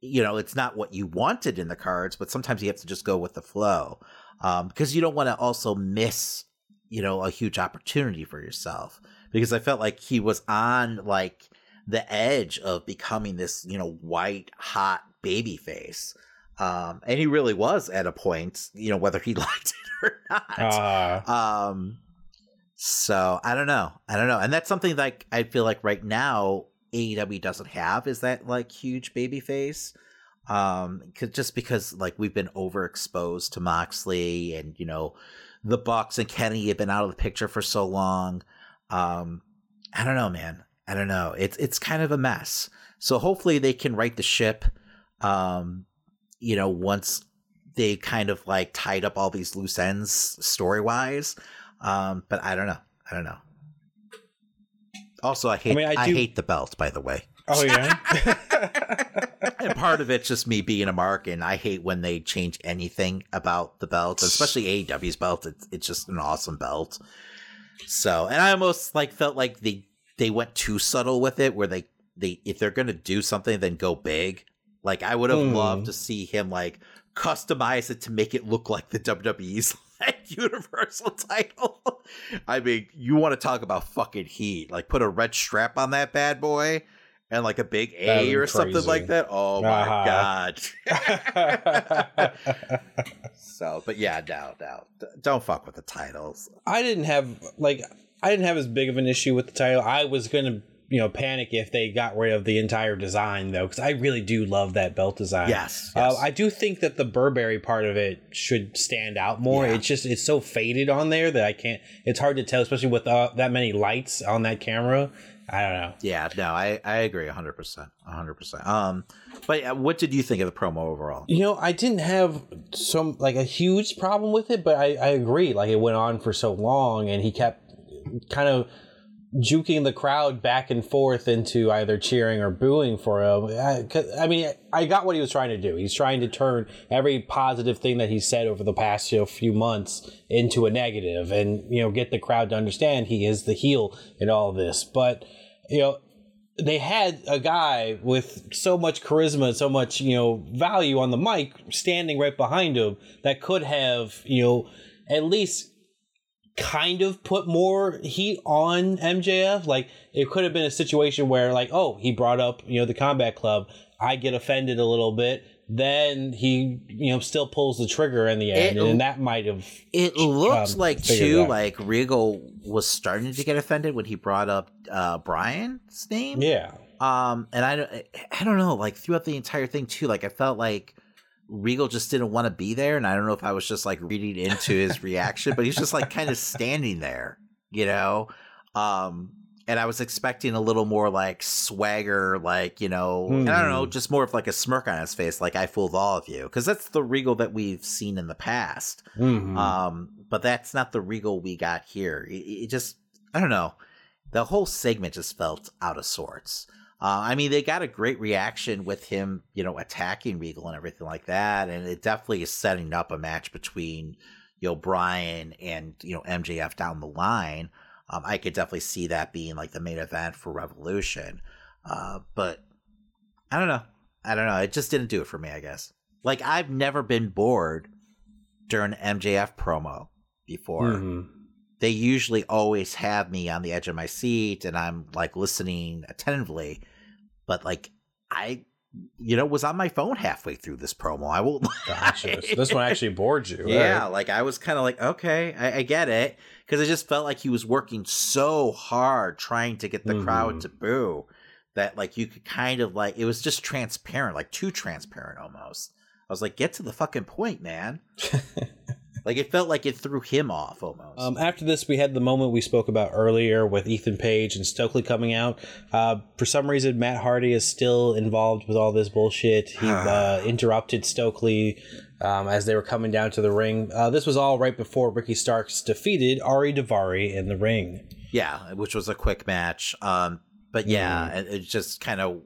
you know it's not what you wanted in the cards. But sometimes you have to just go with the flow um, because you don't want to also miss, you know, a huge opportunity for yourself. Because I felt like he was on like the edge of becoming this, you know, white hot baby face. Um, and he really was at a point, you know, whether he liked it or not. Ah. Um, so I don't know. I don't know. And that's something like I feel like right now AEW doesn't have is that like huge baby face. Um, 'cause- just because like we've been overexposed to Moxley and you know the Bucks and Kenny have been out of the picture for so long. Um, I don't know, man. I don't know. It's it's kind of a mess. So hopefully they can right the ship. Um, you know, once they kind of like tied up all these loose ends story wise. Um, but I don't know. I don't know. Also, I hate I, mean, I do- hate the belt, by the way. oh yeah. And part of it's just me being a mark, and I hate when they change anything about the belt, especially AEW's belt. It's it's just an awesome belt. So, and I almost like felt like they they went too subtle with it, where they they if they're gonna do something, then go big. Like I would have Hmm. loved to see him like customize it to make it look like the WWE's like universal title. I mean, you want to talk about fucking heat? Like put a red strap on that bad boy and like a big A or something like that. Oh my Uh-huh. god. so, but yeah, no, no, don't fuck with the titles. I didn't have like I didn't have as big of an issue with the title. I was gonna you know panic if they got rid of the entire design though, because I really do love that belt design. Yes, Uh, I do think that the Burberry part of it should stand out more. It's just it's so faded on there that I can't. It's hard to tell, especially with uh, that many lights on that camera. I don't know. Yeah, no, I I agree hundred percent, hundred percent. Um, but uh, what did you think of the promo overall? You know, I didn't have some like a huge problem with it, but I, I agree. Like it went on for so long, and he kept kind of juking the crowd back and forth into either cheering or booing for him. I, I, mean, I got what he was trying to do. He's trying to turn every positive thing that he said over the past you know, few months into a negative, and you know, get the crowd to understand he is the heel in all this. But you know, they had a guy with so much charisma and so much you know value on the mic standing right behind him that could have you know at least kind of put more heat on MJF. Like it could have been a situation where like, oh, he brought up, you know, the combat club. I get offended a little bit. Then he, you know, still pulls the trigger in the end, it, and that might have. It looks um, like too, like Regal was starting to get offended when he brought up uh Bryan's name. Yeah. Um, and I, don't I don't know, like throughout the entire thing too, like I felt like Regal just didn't want to be there, and I don't know if I was just like reading into his reaction, but he's just like kind of standing there, you know. Um, and I was expecting a little more like swagger, like you know, mm. I don't know, hmm. just more of like a smirk on his face, like I fooled all of you, because that's the Regal that we've seen in the past. Mm-hmm. Um, but that's not the Regal we got here. It, it just, I don't know, the whole segment just felt out of sorts. Uh, I mean, they got a great reaction with him, you know, attacking Regal and everything like that, and it definitely is setting up a match between, you know, Bryan and you know MJF down the line. Um, I could definitely see that being like the main event for Revolution, uh, but I don't know. I don't know. It just didn't do it for me. I guess. Like I've never been bored during MJF promo before. Mm-hmm they usually always have me on the edge of my seat and I'm like listening attentively but like I you know, was on my phone halfway through this promo. I will. Gotcha. So this one actually bored you. Yeah, right? like I was kind of like, okay, I, I get it, because it just felt like he was working so hard trying to get the mm-hmm. crowd to boo that like you could kind of like it was just transparent, like too transparent almost. I was like, get to the fucking point, man. Like it felt like it threw him off almost. Um, after this, we had the moment we spoke about earlier with Ethan Page and Stokely coming out. Uh, for some reason, Matt Hardy is still involved with all this bullshit. He uh, interrupted Stokely um, as they were coming down to the ring. Uh, this was all right before Ricky Starks defeated Ari Daivari in the ring. Yeah, which was a quick match. Um, but yeah, mm. it just kind of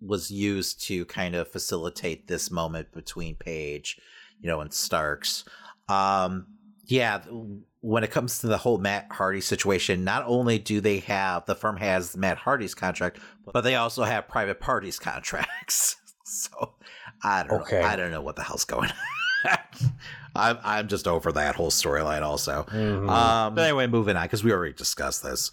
was used to kind of facilitate this moment between Page, you know, and Starks. Um, yeah, when it comes to the whole Matt Hardy situation, not only do they have the firm has Matt Hardy's contract, but they also have Private Party's contracts. so I don't okay. know. I don't know what the hell's going on. I'm I'm just over that whole storyline also. Mm-hmm. Um, but anyway, moving on because we already discussed this.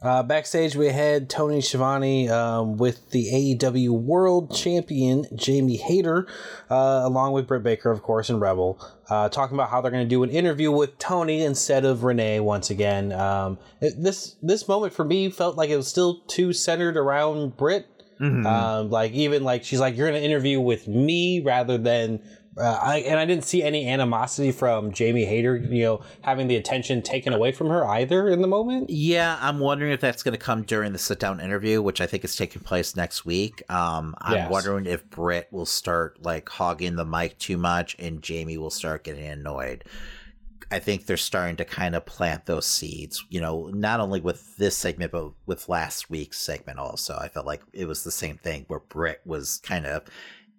Uh, backstage, we had Tony Schiavone um, with the AEW World Champion Jamie Hayter, uh, along with Britt Baker, of course, and Rebel, uh, talking about how they're going to do an interview with Tony instead of Renee once again. Um, it, this this moment for me felt like it was still too centered around Britt. Mm-hmm. Um, like even like she's like you're going to interview with me rather than uh, I, and I didn't see any animosity from Jamie Hayter, you know, having the attention taken away from her either in the moment. Yeah, I'm wondering if that's going to come during the sit down interview, which I think is taking place next week. Um, I'm yes. wondering if Britt will start like hogging the mic too much and Jamie will start getting annoyed. I think they're starting to kind of plant those seeds, you know, not only with this segment, but with last week's segment also. I felt like it was the same thing where Britt was kind of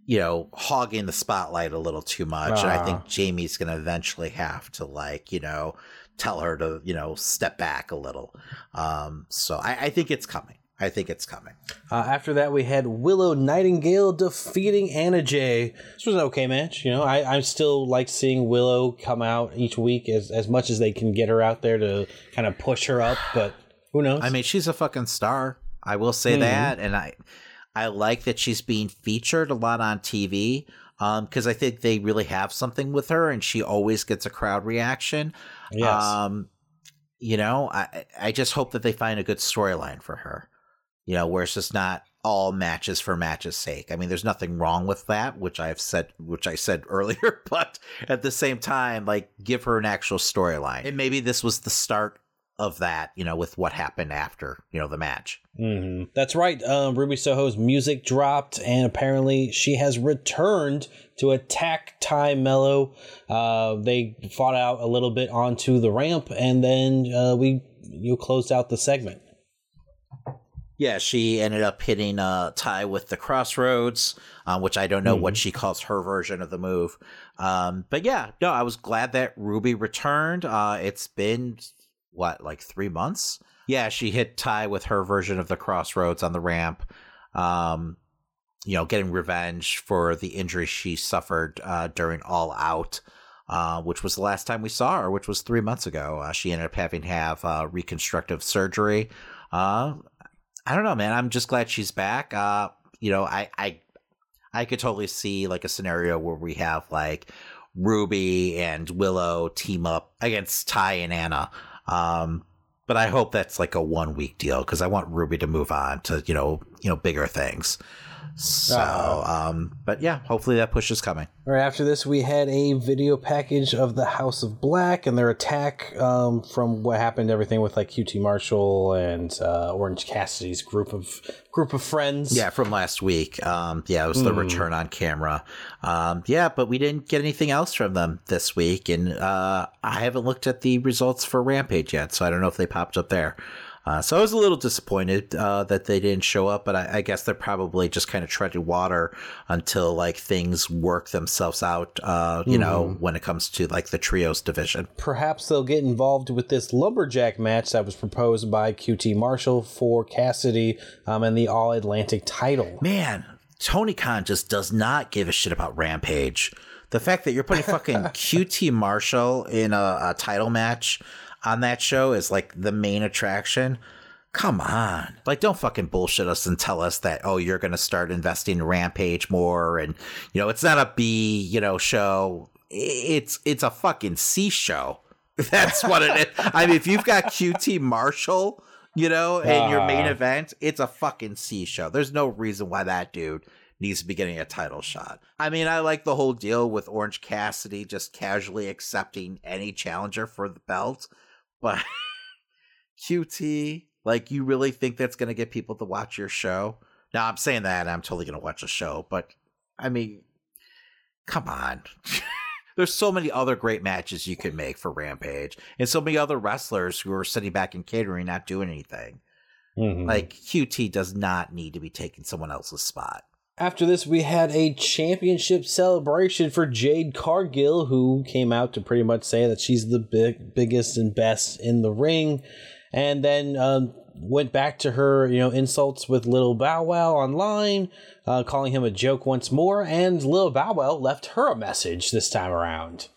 you know, hogging the spotlight a little too much. Uh. And I think ah. Jamie's going to eventually have to, like, you know, tell her to, you know, step back a little. Um, so I, I think it's coming. I think it's coming. Uh, after that, we had Willow Nightingale defeating Anna Jay. This was an okay match. You know, I, I still like seeing Willow come out each week as, as much as they can get her out there to kind of push her up, but who knows? I mean, she's a fucking star. I will say mm-hmm. that. And I I like that she's being featured a lot on TV because um, I think they really have something with her, and she always gets a crowd reaction. Yes. Um, you know, I I just hope that they find a good storyline for her. You know, where it's just not all matches for matches sake. I mean, there's nothing wrong with that, which I've said, which I said earlier, but at the same time, like give her an actual storyline. And maybe this was the start of that, you know, with what happened after, you know, the match. Mm-hmm. That's right. Um, Ruby Soho's music dropped, and apparently she has returned to attack Tay Melo. Uh, they fought out a little bit onto the ramp, and then uh, we you closed out the segment. Yeah, she ended up hitting a tie with the crossroads, uh, which I don't know mm. what she calls her version of the move. Um, but yeah, no, I was glad that Ruby returned. Uh, it's been what, like three months? Yeah, she hit Ty with her version of the crossroads on the ramp. Um, you know, getting revenge for the injury she suffered uh, during All Out. Uh, which was the last time we saw her, which was three months ago. Uh, she ended up having to have uh, reconstructive surgery. Uh, I don't know, man. I'm just glad she's back. Uh, you know, I, I, I could totally see like a scenario where we have like Ruby and Willow team up against Ty and Anna. Um, but I hope that's like a one week deal because I want Ruby to move on to you know you know bigger things. So, uh, um, but yeah, hopefully that push is coming. All right. after this, we had a video package of the House of Black and their attack um, from what happened, everything with like QT Marshall and uh, Orange Cassidy's group of group of friends. Yeah, from last week. Um, yeah, it was the mm. return on camera. Um, yeah, but we didn't get anything else from them this week, and uh, I haven't looked at the results for Rampage yet, so I don't know if they popped up there. Uh, so I was a little disappointed uh, that they didn't show up, but I, I, guess they're probably just kind of treading water until like things work themselves out. Uh, you mm-hmm. know, when it comes to like the trios division. Perhaps they'll get involved with this lumberjack match that was proposed by QT Marshall for Cassidy um, and the All Atlantic title. Man, Tony Khan just does not give a shit about Rampage. The fact that you're putting fucking QT Marshall in a, a title match on that show is like the main attraction. Come on. Like, don't fucking bullshit us and tell us that, oh, you're going to start investing in Rampage more. And, you know, it's not a B, you know, show. It's, it's a fucking C show. That's what it is. I mean, if you've got QT Marshall, you know, in your main ah. event, it's a fucking C show. There's no reason why that dude needs to be getting a title shot. I mean, I like the whole deal with Orange Cassidy just casually accepting any challenger for the belt but QT, like, you really think that's going to get people to watch your show? Now, I'm saying that I'm totally going to watch the show, but I mean, come on. There's so many other great matches you could make for Rampage, and so many other wrestlers who are sitting back in catering, not doing anything. Mm-hmm. Like QT does not need to be taking someone else's spot. After this, we had a championship celebration for Jade Cargill, who came out to pretty much say that she's the big, biggest and best in the ring, and then um, went back to her, you know, insults with Little Bow Wow online, uh, calling him a joke once more, and Little Bow Wow left her a message this time around.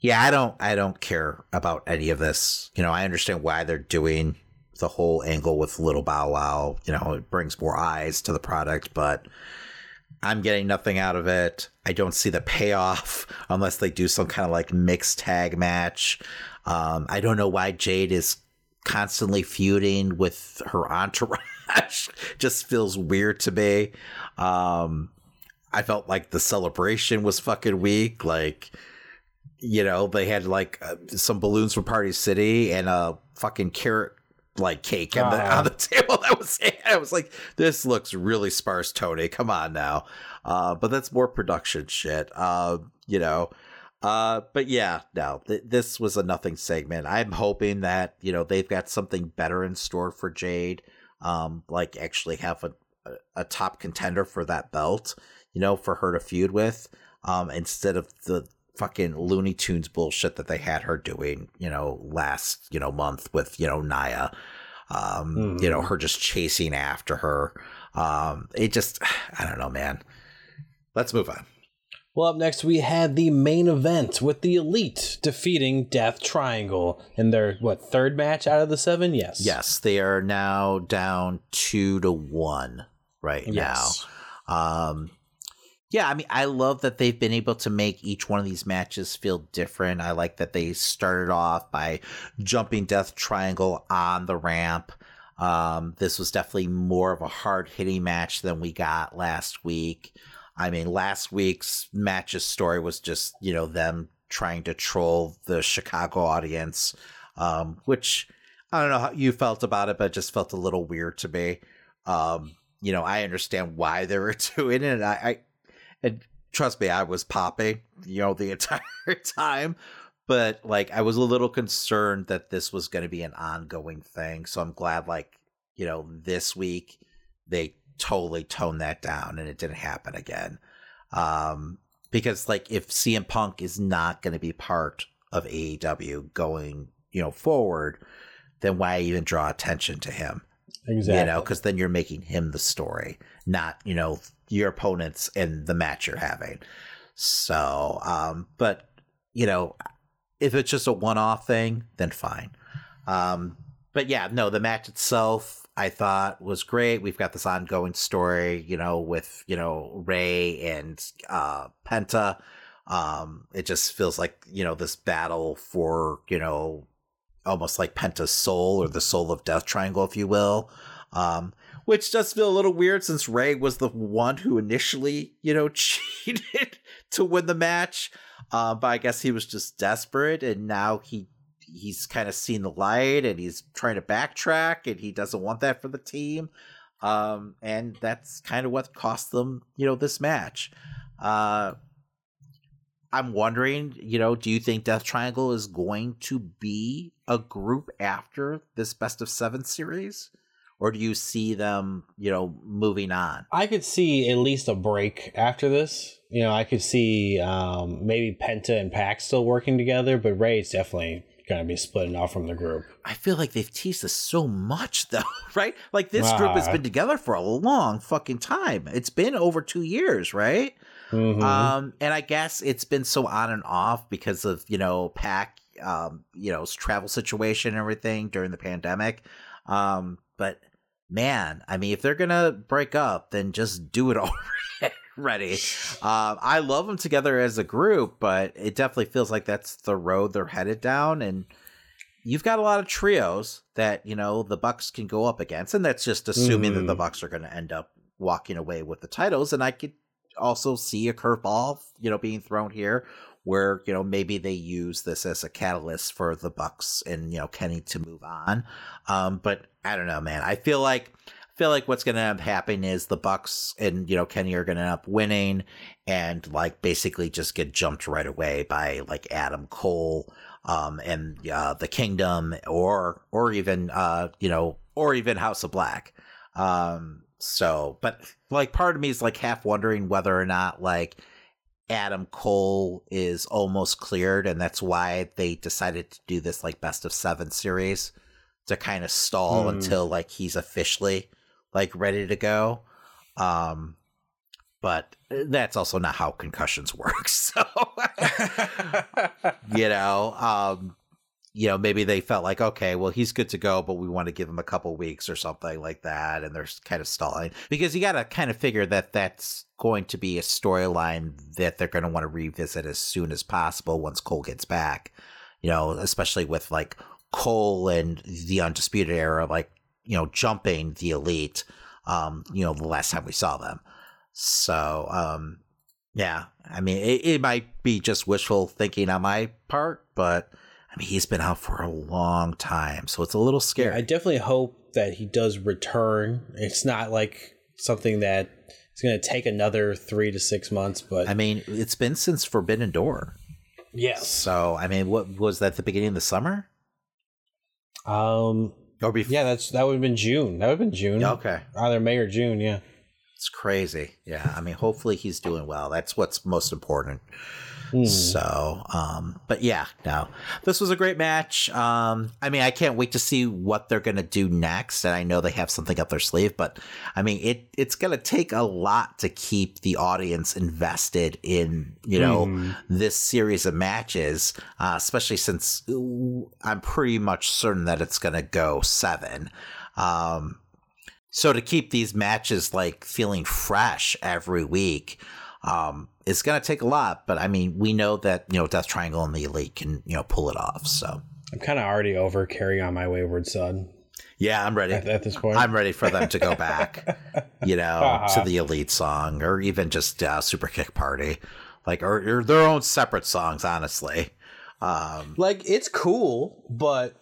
Yeah, I don't, I don't care about any of this. You know, I understand why they're doing the whole angle with Little Bow Wow. You know, it brings more eyes to the product, but I'm getting nothing out of it. I don't see the payoff unless they do some kind of like mixed tag match. Um, I don't know why Jade is constantly feuding with her entourage. Just feels weird to me. Um, I felt like the celebration was fucking weak. Like, you know, they had like uh, some balloons from Party City and a fucking carrot like cake uh, the, on the table. That was I was like, this looks really sparse, Tony. Come on now. Uh, but that's more production shit. Uh, you know. Uh, but yeah, no, th- this was a nothing segment. I'm hoping that you know they've got something better in store for Jade. Um, like actually have a a top contender for that belt. You know, for her to feud with. Um, instead of the fucking Looney Tunes bullshit that they had her doing, you know, last, you know, month with, you know, Nia. Um, mm. you know, hmm. her just chasing after her. Um, it just I don't know, man. Let's move on. Well, up next we had the main event with the Elite defeating Death Triangle in their what third match out of the seven. Yes, yes, they are now down two to one right yes. now. Um, yeah, I mean, I love that they've been able to make each one of these matches feel different. I like that they started off by jumping Death Triangle on the ramp. Um, this was definitely more of a hard hitting match than we got last week. I mean, last week's match's story was just, you know, them trying to troll the Chicago audience, um, which I don't know how you felt about it, but it just felt a little weird to me. Um, you know, I understand why they were doing it. I, I and trust me, I was popping, you know, the entire time. But like, I was a little concerned that this was going to be an ongoing thing. So I'm glad, like, you know, this week they totally toned that down and it didn't happen again. Um, because like if CM Punk is not going to be part of AEW going, you know, forward, then why even draw attention to him? Exactly. You know, because then you're making him the story, not you know your opponents in the match you're having. So, um, but you know, if it's just a one-off thing, then fine. Um, but yeah, no, the match itself I thought was great. We've got this ongoing story, you know, with you know Rey and uh, Penta. Um, it just feels like you know this battle for you know almost like Penta's soul or the soul of Death Triangle, if you will. Um, which does feel a little weird since Rey was the one who initially, you know, cheated to win the match. Uh, but I guess he was just desperate, and now he he's kind of seen the light, and he's trying to backtrack, and he doesn't want that for the team. Um, and that's kind of what cost them, you know, this match. Uh, I'm wondering, you know, do you think Death Triangle is going to be a group after this best of seven series? Or do you see them, you know, moving on? I could see at least a break after this. You know, I could see um, maybe Penta and Pac still working together, but Rey's definitely going to be splitting off from the group. I feel like they've teased us so much, though, right? Like this group has Ah. been together for a long fucking time. It's been over two years, right? Mhm. Um, and I guess it's been so on and off because of you know Pac, um, you know, travel situation and everything during the pandemic. Um, but man, I mean, if they're gonna break up, then just do it already. um, I love them together as a group, but it definitely feels like that's the road they're headed down, and you've got a lot of trios that you know the Bucks can go up against, and that's just assuming that the Mhm. Bucks are going to end up walking away with the titles. And I could also see a curveball, you know, being thrown here, where you know maybe they use this as a catalyst for the Bucks and you know Kenny to move on. Um, but I don't know, man. I feel like. Feel like what's going to happening is the Bucks and you know Kenny are going to end up winning and like basically just get jumped right away by like Adam Cole um, and uh, the Kingdom or or even uh, you know or even House of Black. Um, so, but like part of me is like half wondering whether or not like Adam Cole is almost cleared, and that's why they decided to do this like best of seven series to kind of stall Hmm. until like he's officially like ready to go. Um, but that's also not how concussions work. So, you know, um, you know, maybe they felt like, okay, well, he's good to go, but we want to give him a couple weeks or something like that, and they're kind of stalling because you got to kind of figure that that's going to be a storyline that they're going to want to revisit as soon as possible once Cole gets back. You know, especially with like Cole and the Undisputed Era, like you know, jumping the Elite. Um, you know, the last time we saw them. So, um, yeah, I mean, it, it might be just wishful thinking on my part, but I mean, he's been out for a long time, so it's a little scary. I definitely hope that he does return. It's not like something that it's going to take another three to six months, but I mean, it's been since Forbidden Door. Yes. So, I mean, what was that the beginning of the summer? Um, or yeah, that's that would have been June. That would have been June. Okay. either May or June. Yeah. It's crazy. Yeah. I mean, hopefully he's doing well. That's what's most important. So, um, but yeah, no, this was a great match. Um, I mean, I can't wait to see what they're going to do next. And I know they have something up their sleeve, but I mean, it, it's going to take a lot to keep the audience invested in, you know, Mhm. this series of matches, uh, especially since I'm pretty much certain that it's going to go seven. Um, so to keep these matches like feeling fresh every week, um, it's going to take a lot. But I mean, we know that you know Death Triangle and the Elite can you know pull it off. So I'm kind of already over carry on my wayward son. yeah, I'm ready At, at this point, I'm ready for them to go back, you know, Uh-huh. to the Elite song or even just uh, Super Kick Party, like or, or their own separate songs. Honestly, um, like it's cool, but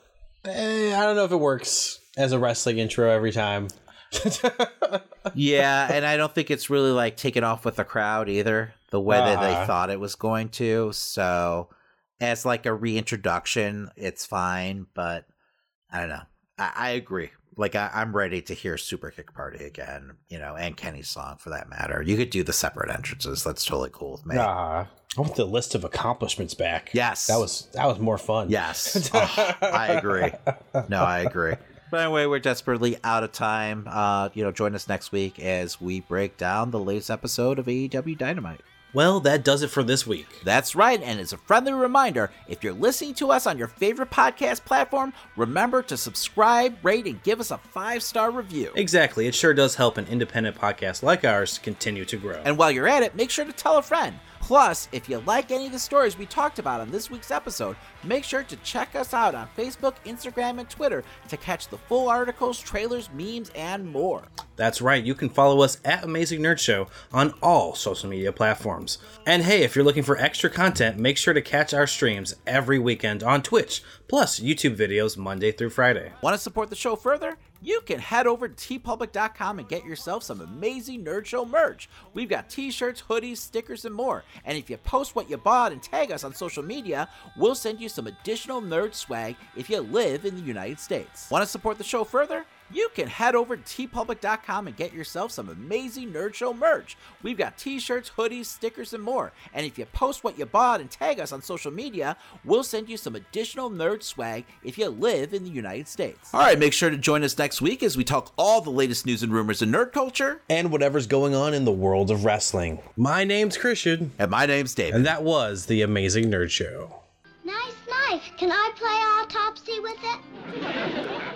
eh, I don't know if it works as a wrestling intro every time. yeah, and I don't think it's really like taken off with the crowd either, the way that they Uh-huh. thought it was going to. So, as like a reintroduction, it's fine, but I don't know. I, I agree. Like I, I'm ready to hear Super Kick Party again, you know, and Kenny's song for that matter. You could do the separate entrances. That's totally cool with me. Nah, I want the list of accomplishments back. Yes, that was that was more fun. Yes, oh, I agree. No, I agree. But anyway, we're desperately out of time. Uh, you know, join us next week as we break down the latest episode of AEW Dynamite. Well, that does it for this week. That's right, and as a friendly reminder, if you're listening to us on your favorite podcast platform, remember to subscribe, rate, and give us a five star review. Exactly, it sure does help an independent podcast like ours continue to grow. And while you're at it, make sure to tell a friend. Plus, if you like any of the stories we talked about on this week's episode, make sure to check us out on Facebook, Instagram, and Twitter to catch the full articles, trailers, memes, and more. That's right, you can follow us at Amazing Nerd Show on all social media platforms. And hey, if you're looking for extra content, make sure to catch our streams every weekend on Twitch, plus YouTube videos Monday through Friday. Want to support the show further? you can head over to teepublic.com and get yourself some amazing Nerd Show merch. We've got t shirts, hoodies, stickers, and more. And if you post what you bought and tag us on social media, we'll send you some additional nerd swag if you live in the United States. Want to support the show further? you can head over to teepublic.com and get yourself some amazing Nerd Show merch. We've got t shirts, hoodies, stickers, and more. And if you post what you bought and tag us on social media, we'll send you some additional nerd swag if you live in the United States. All right, make sure to join us next week as we talk all the latest news and rumors in nerd culture and whatever's going on in the world of wrestling. My name's Christian. And my name's David. And that was The Amazing Nerd Show. Nice knife. Can I play autopsy with it?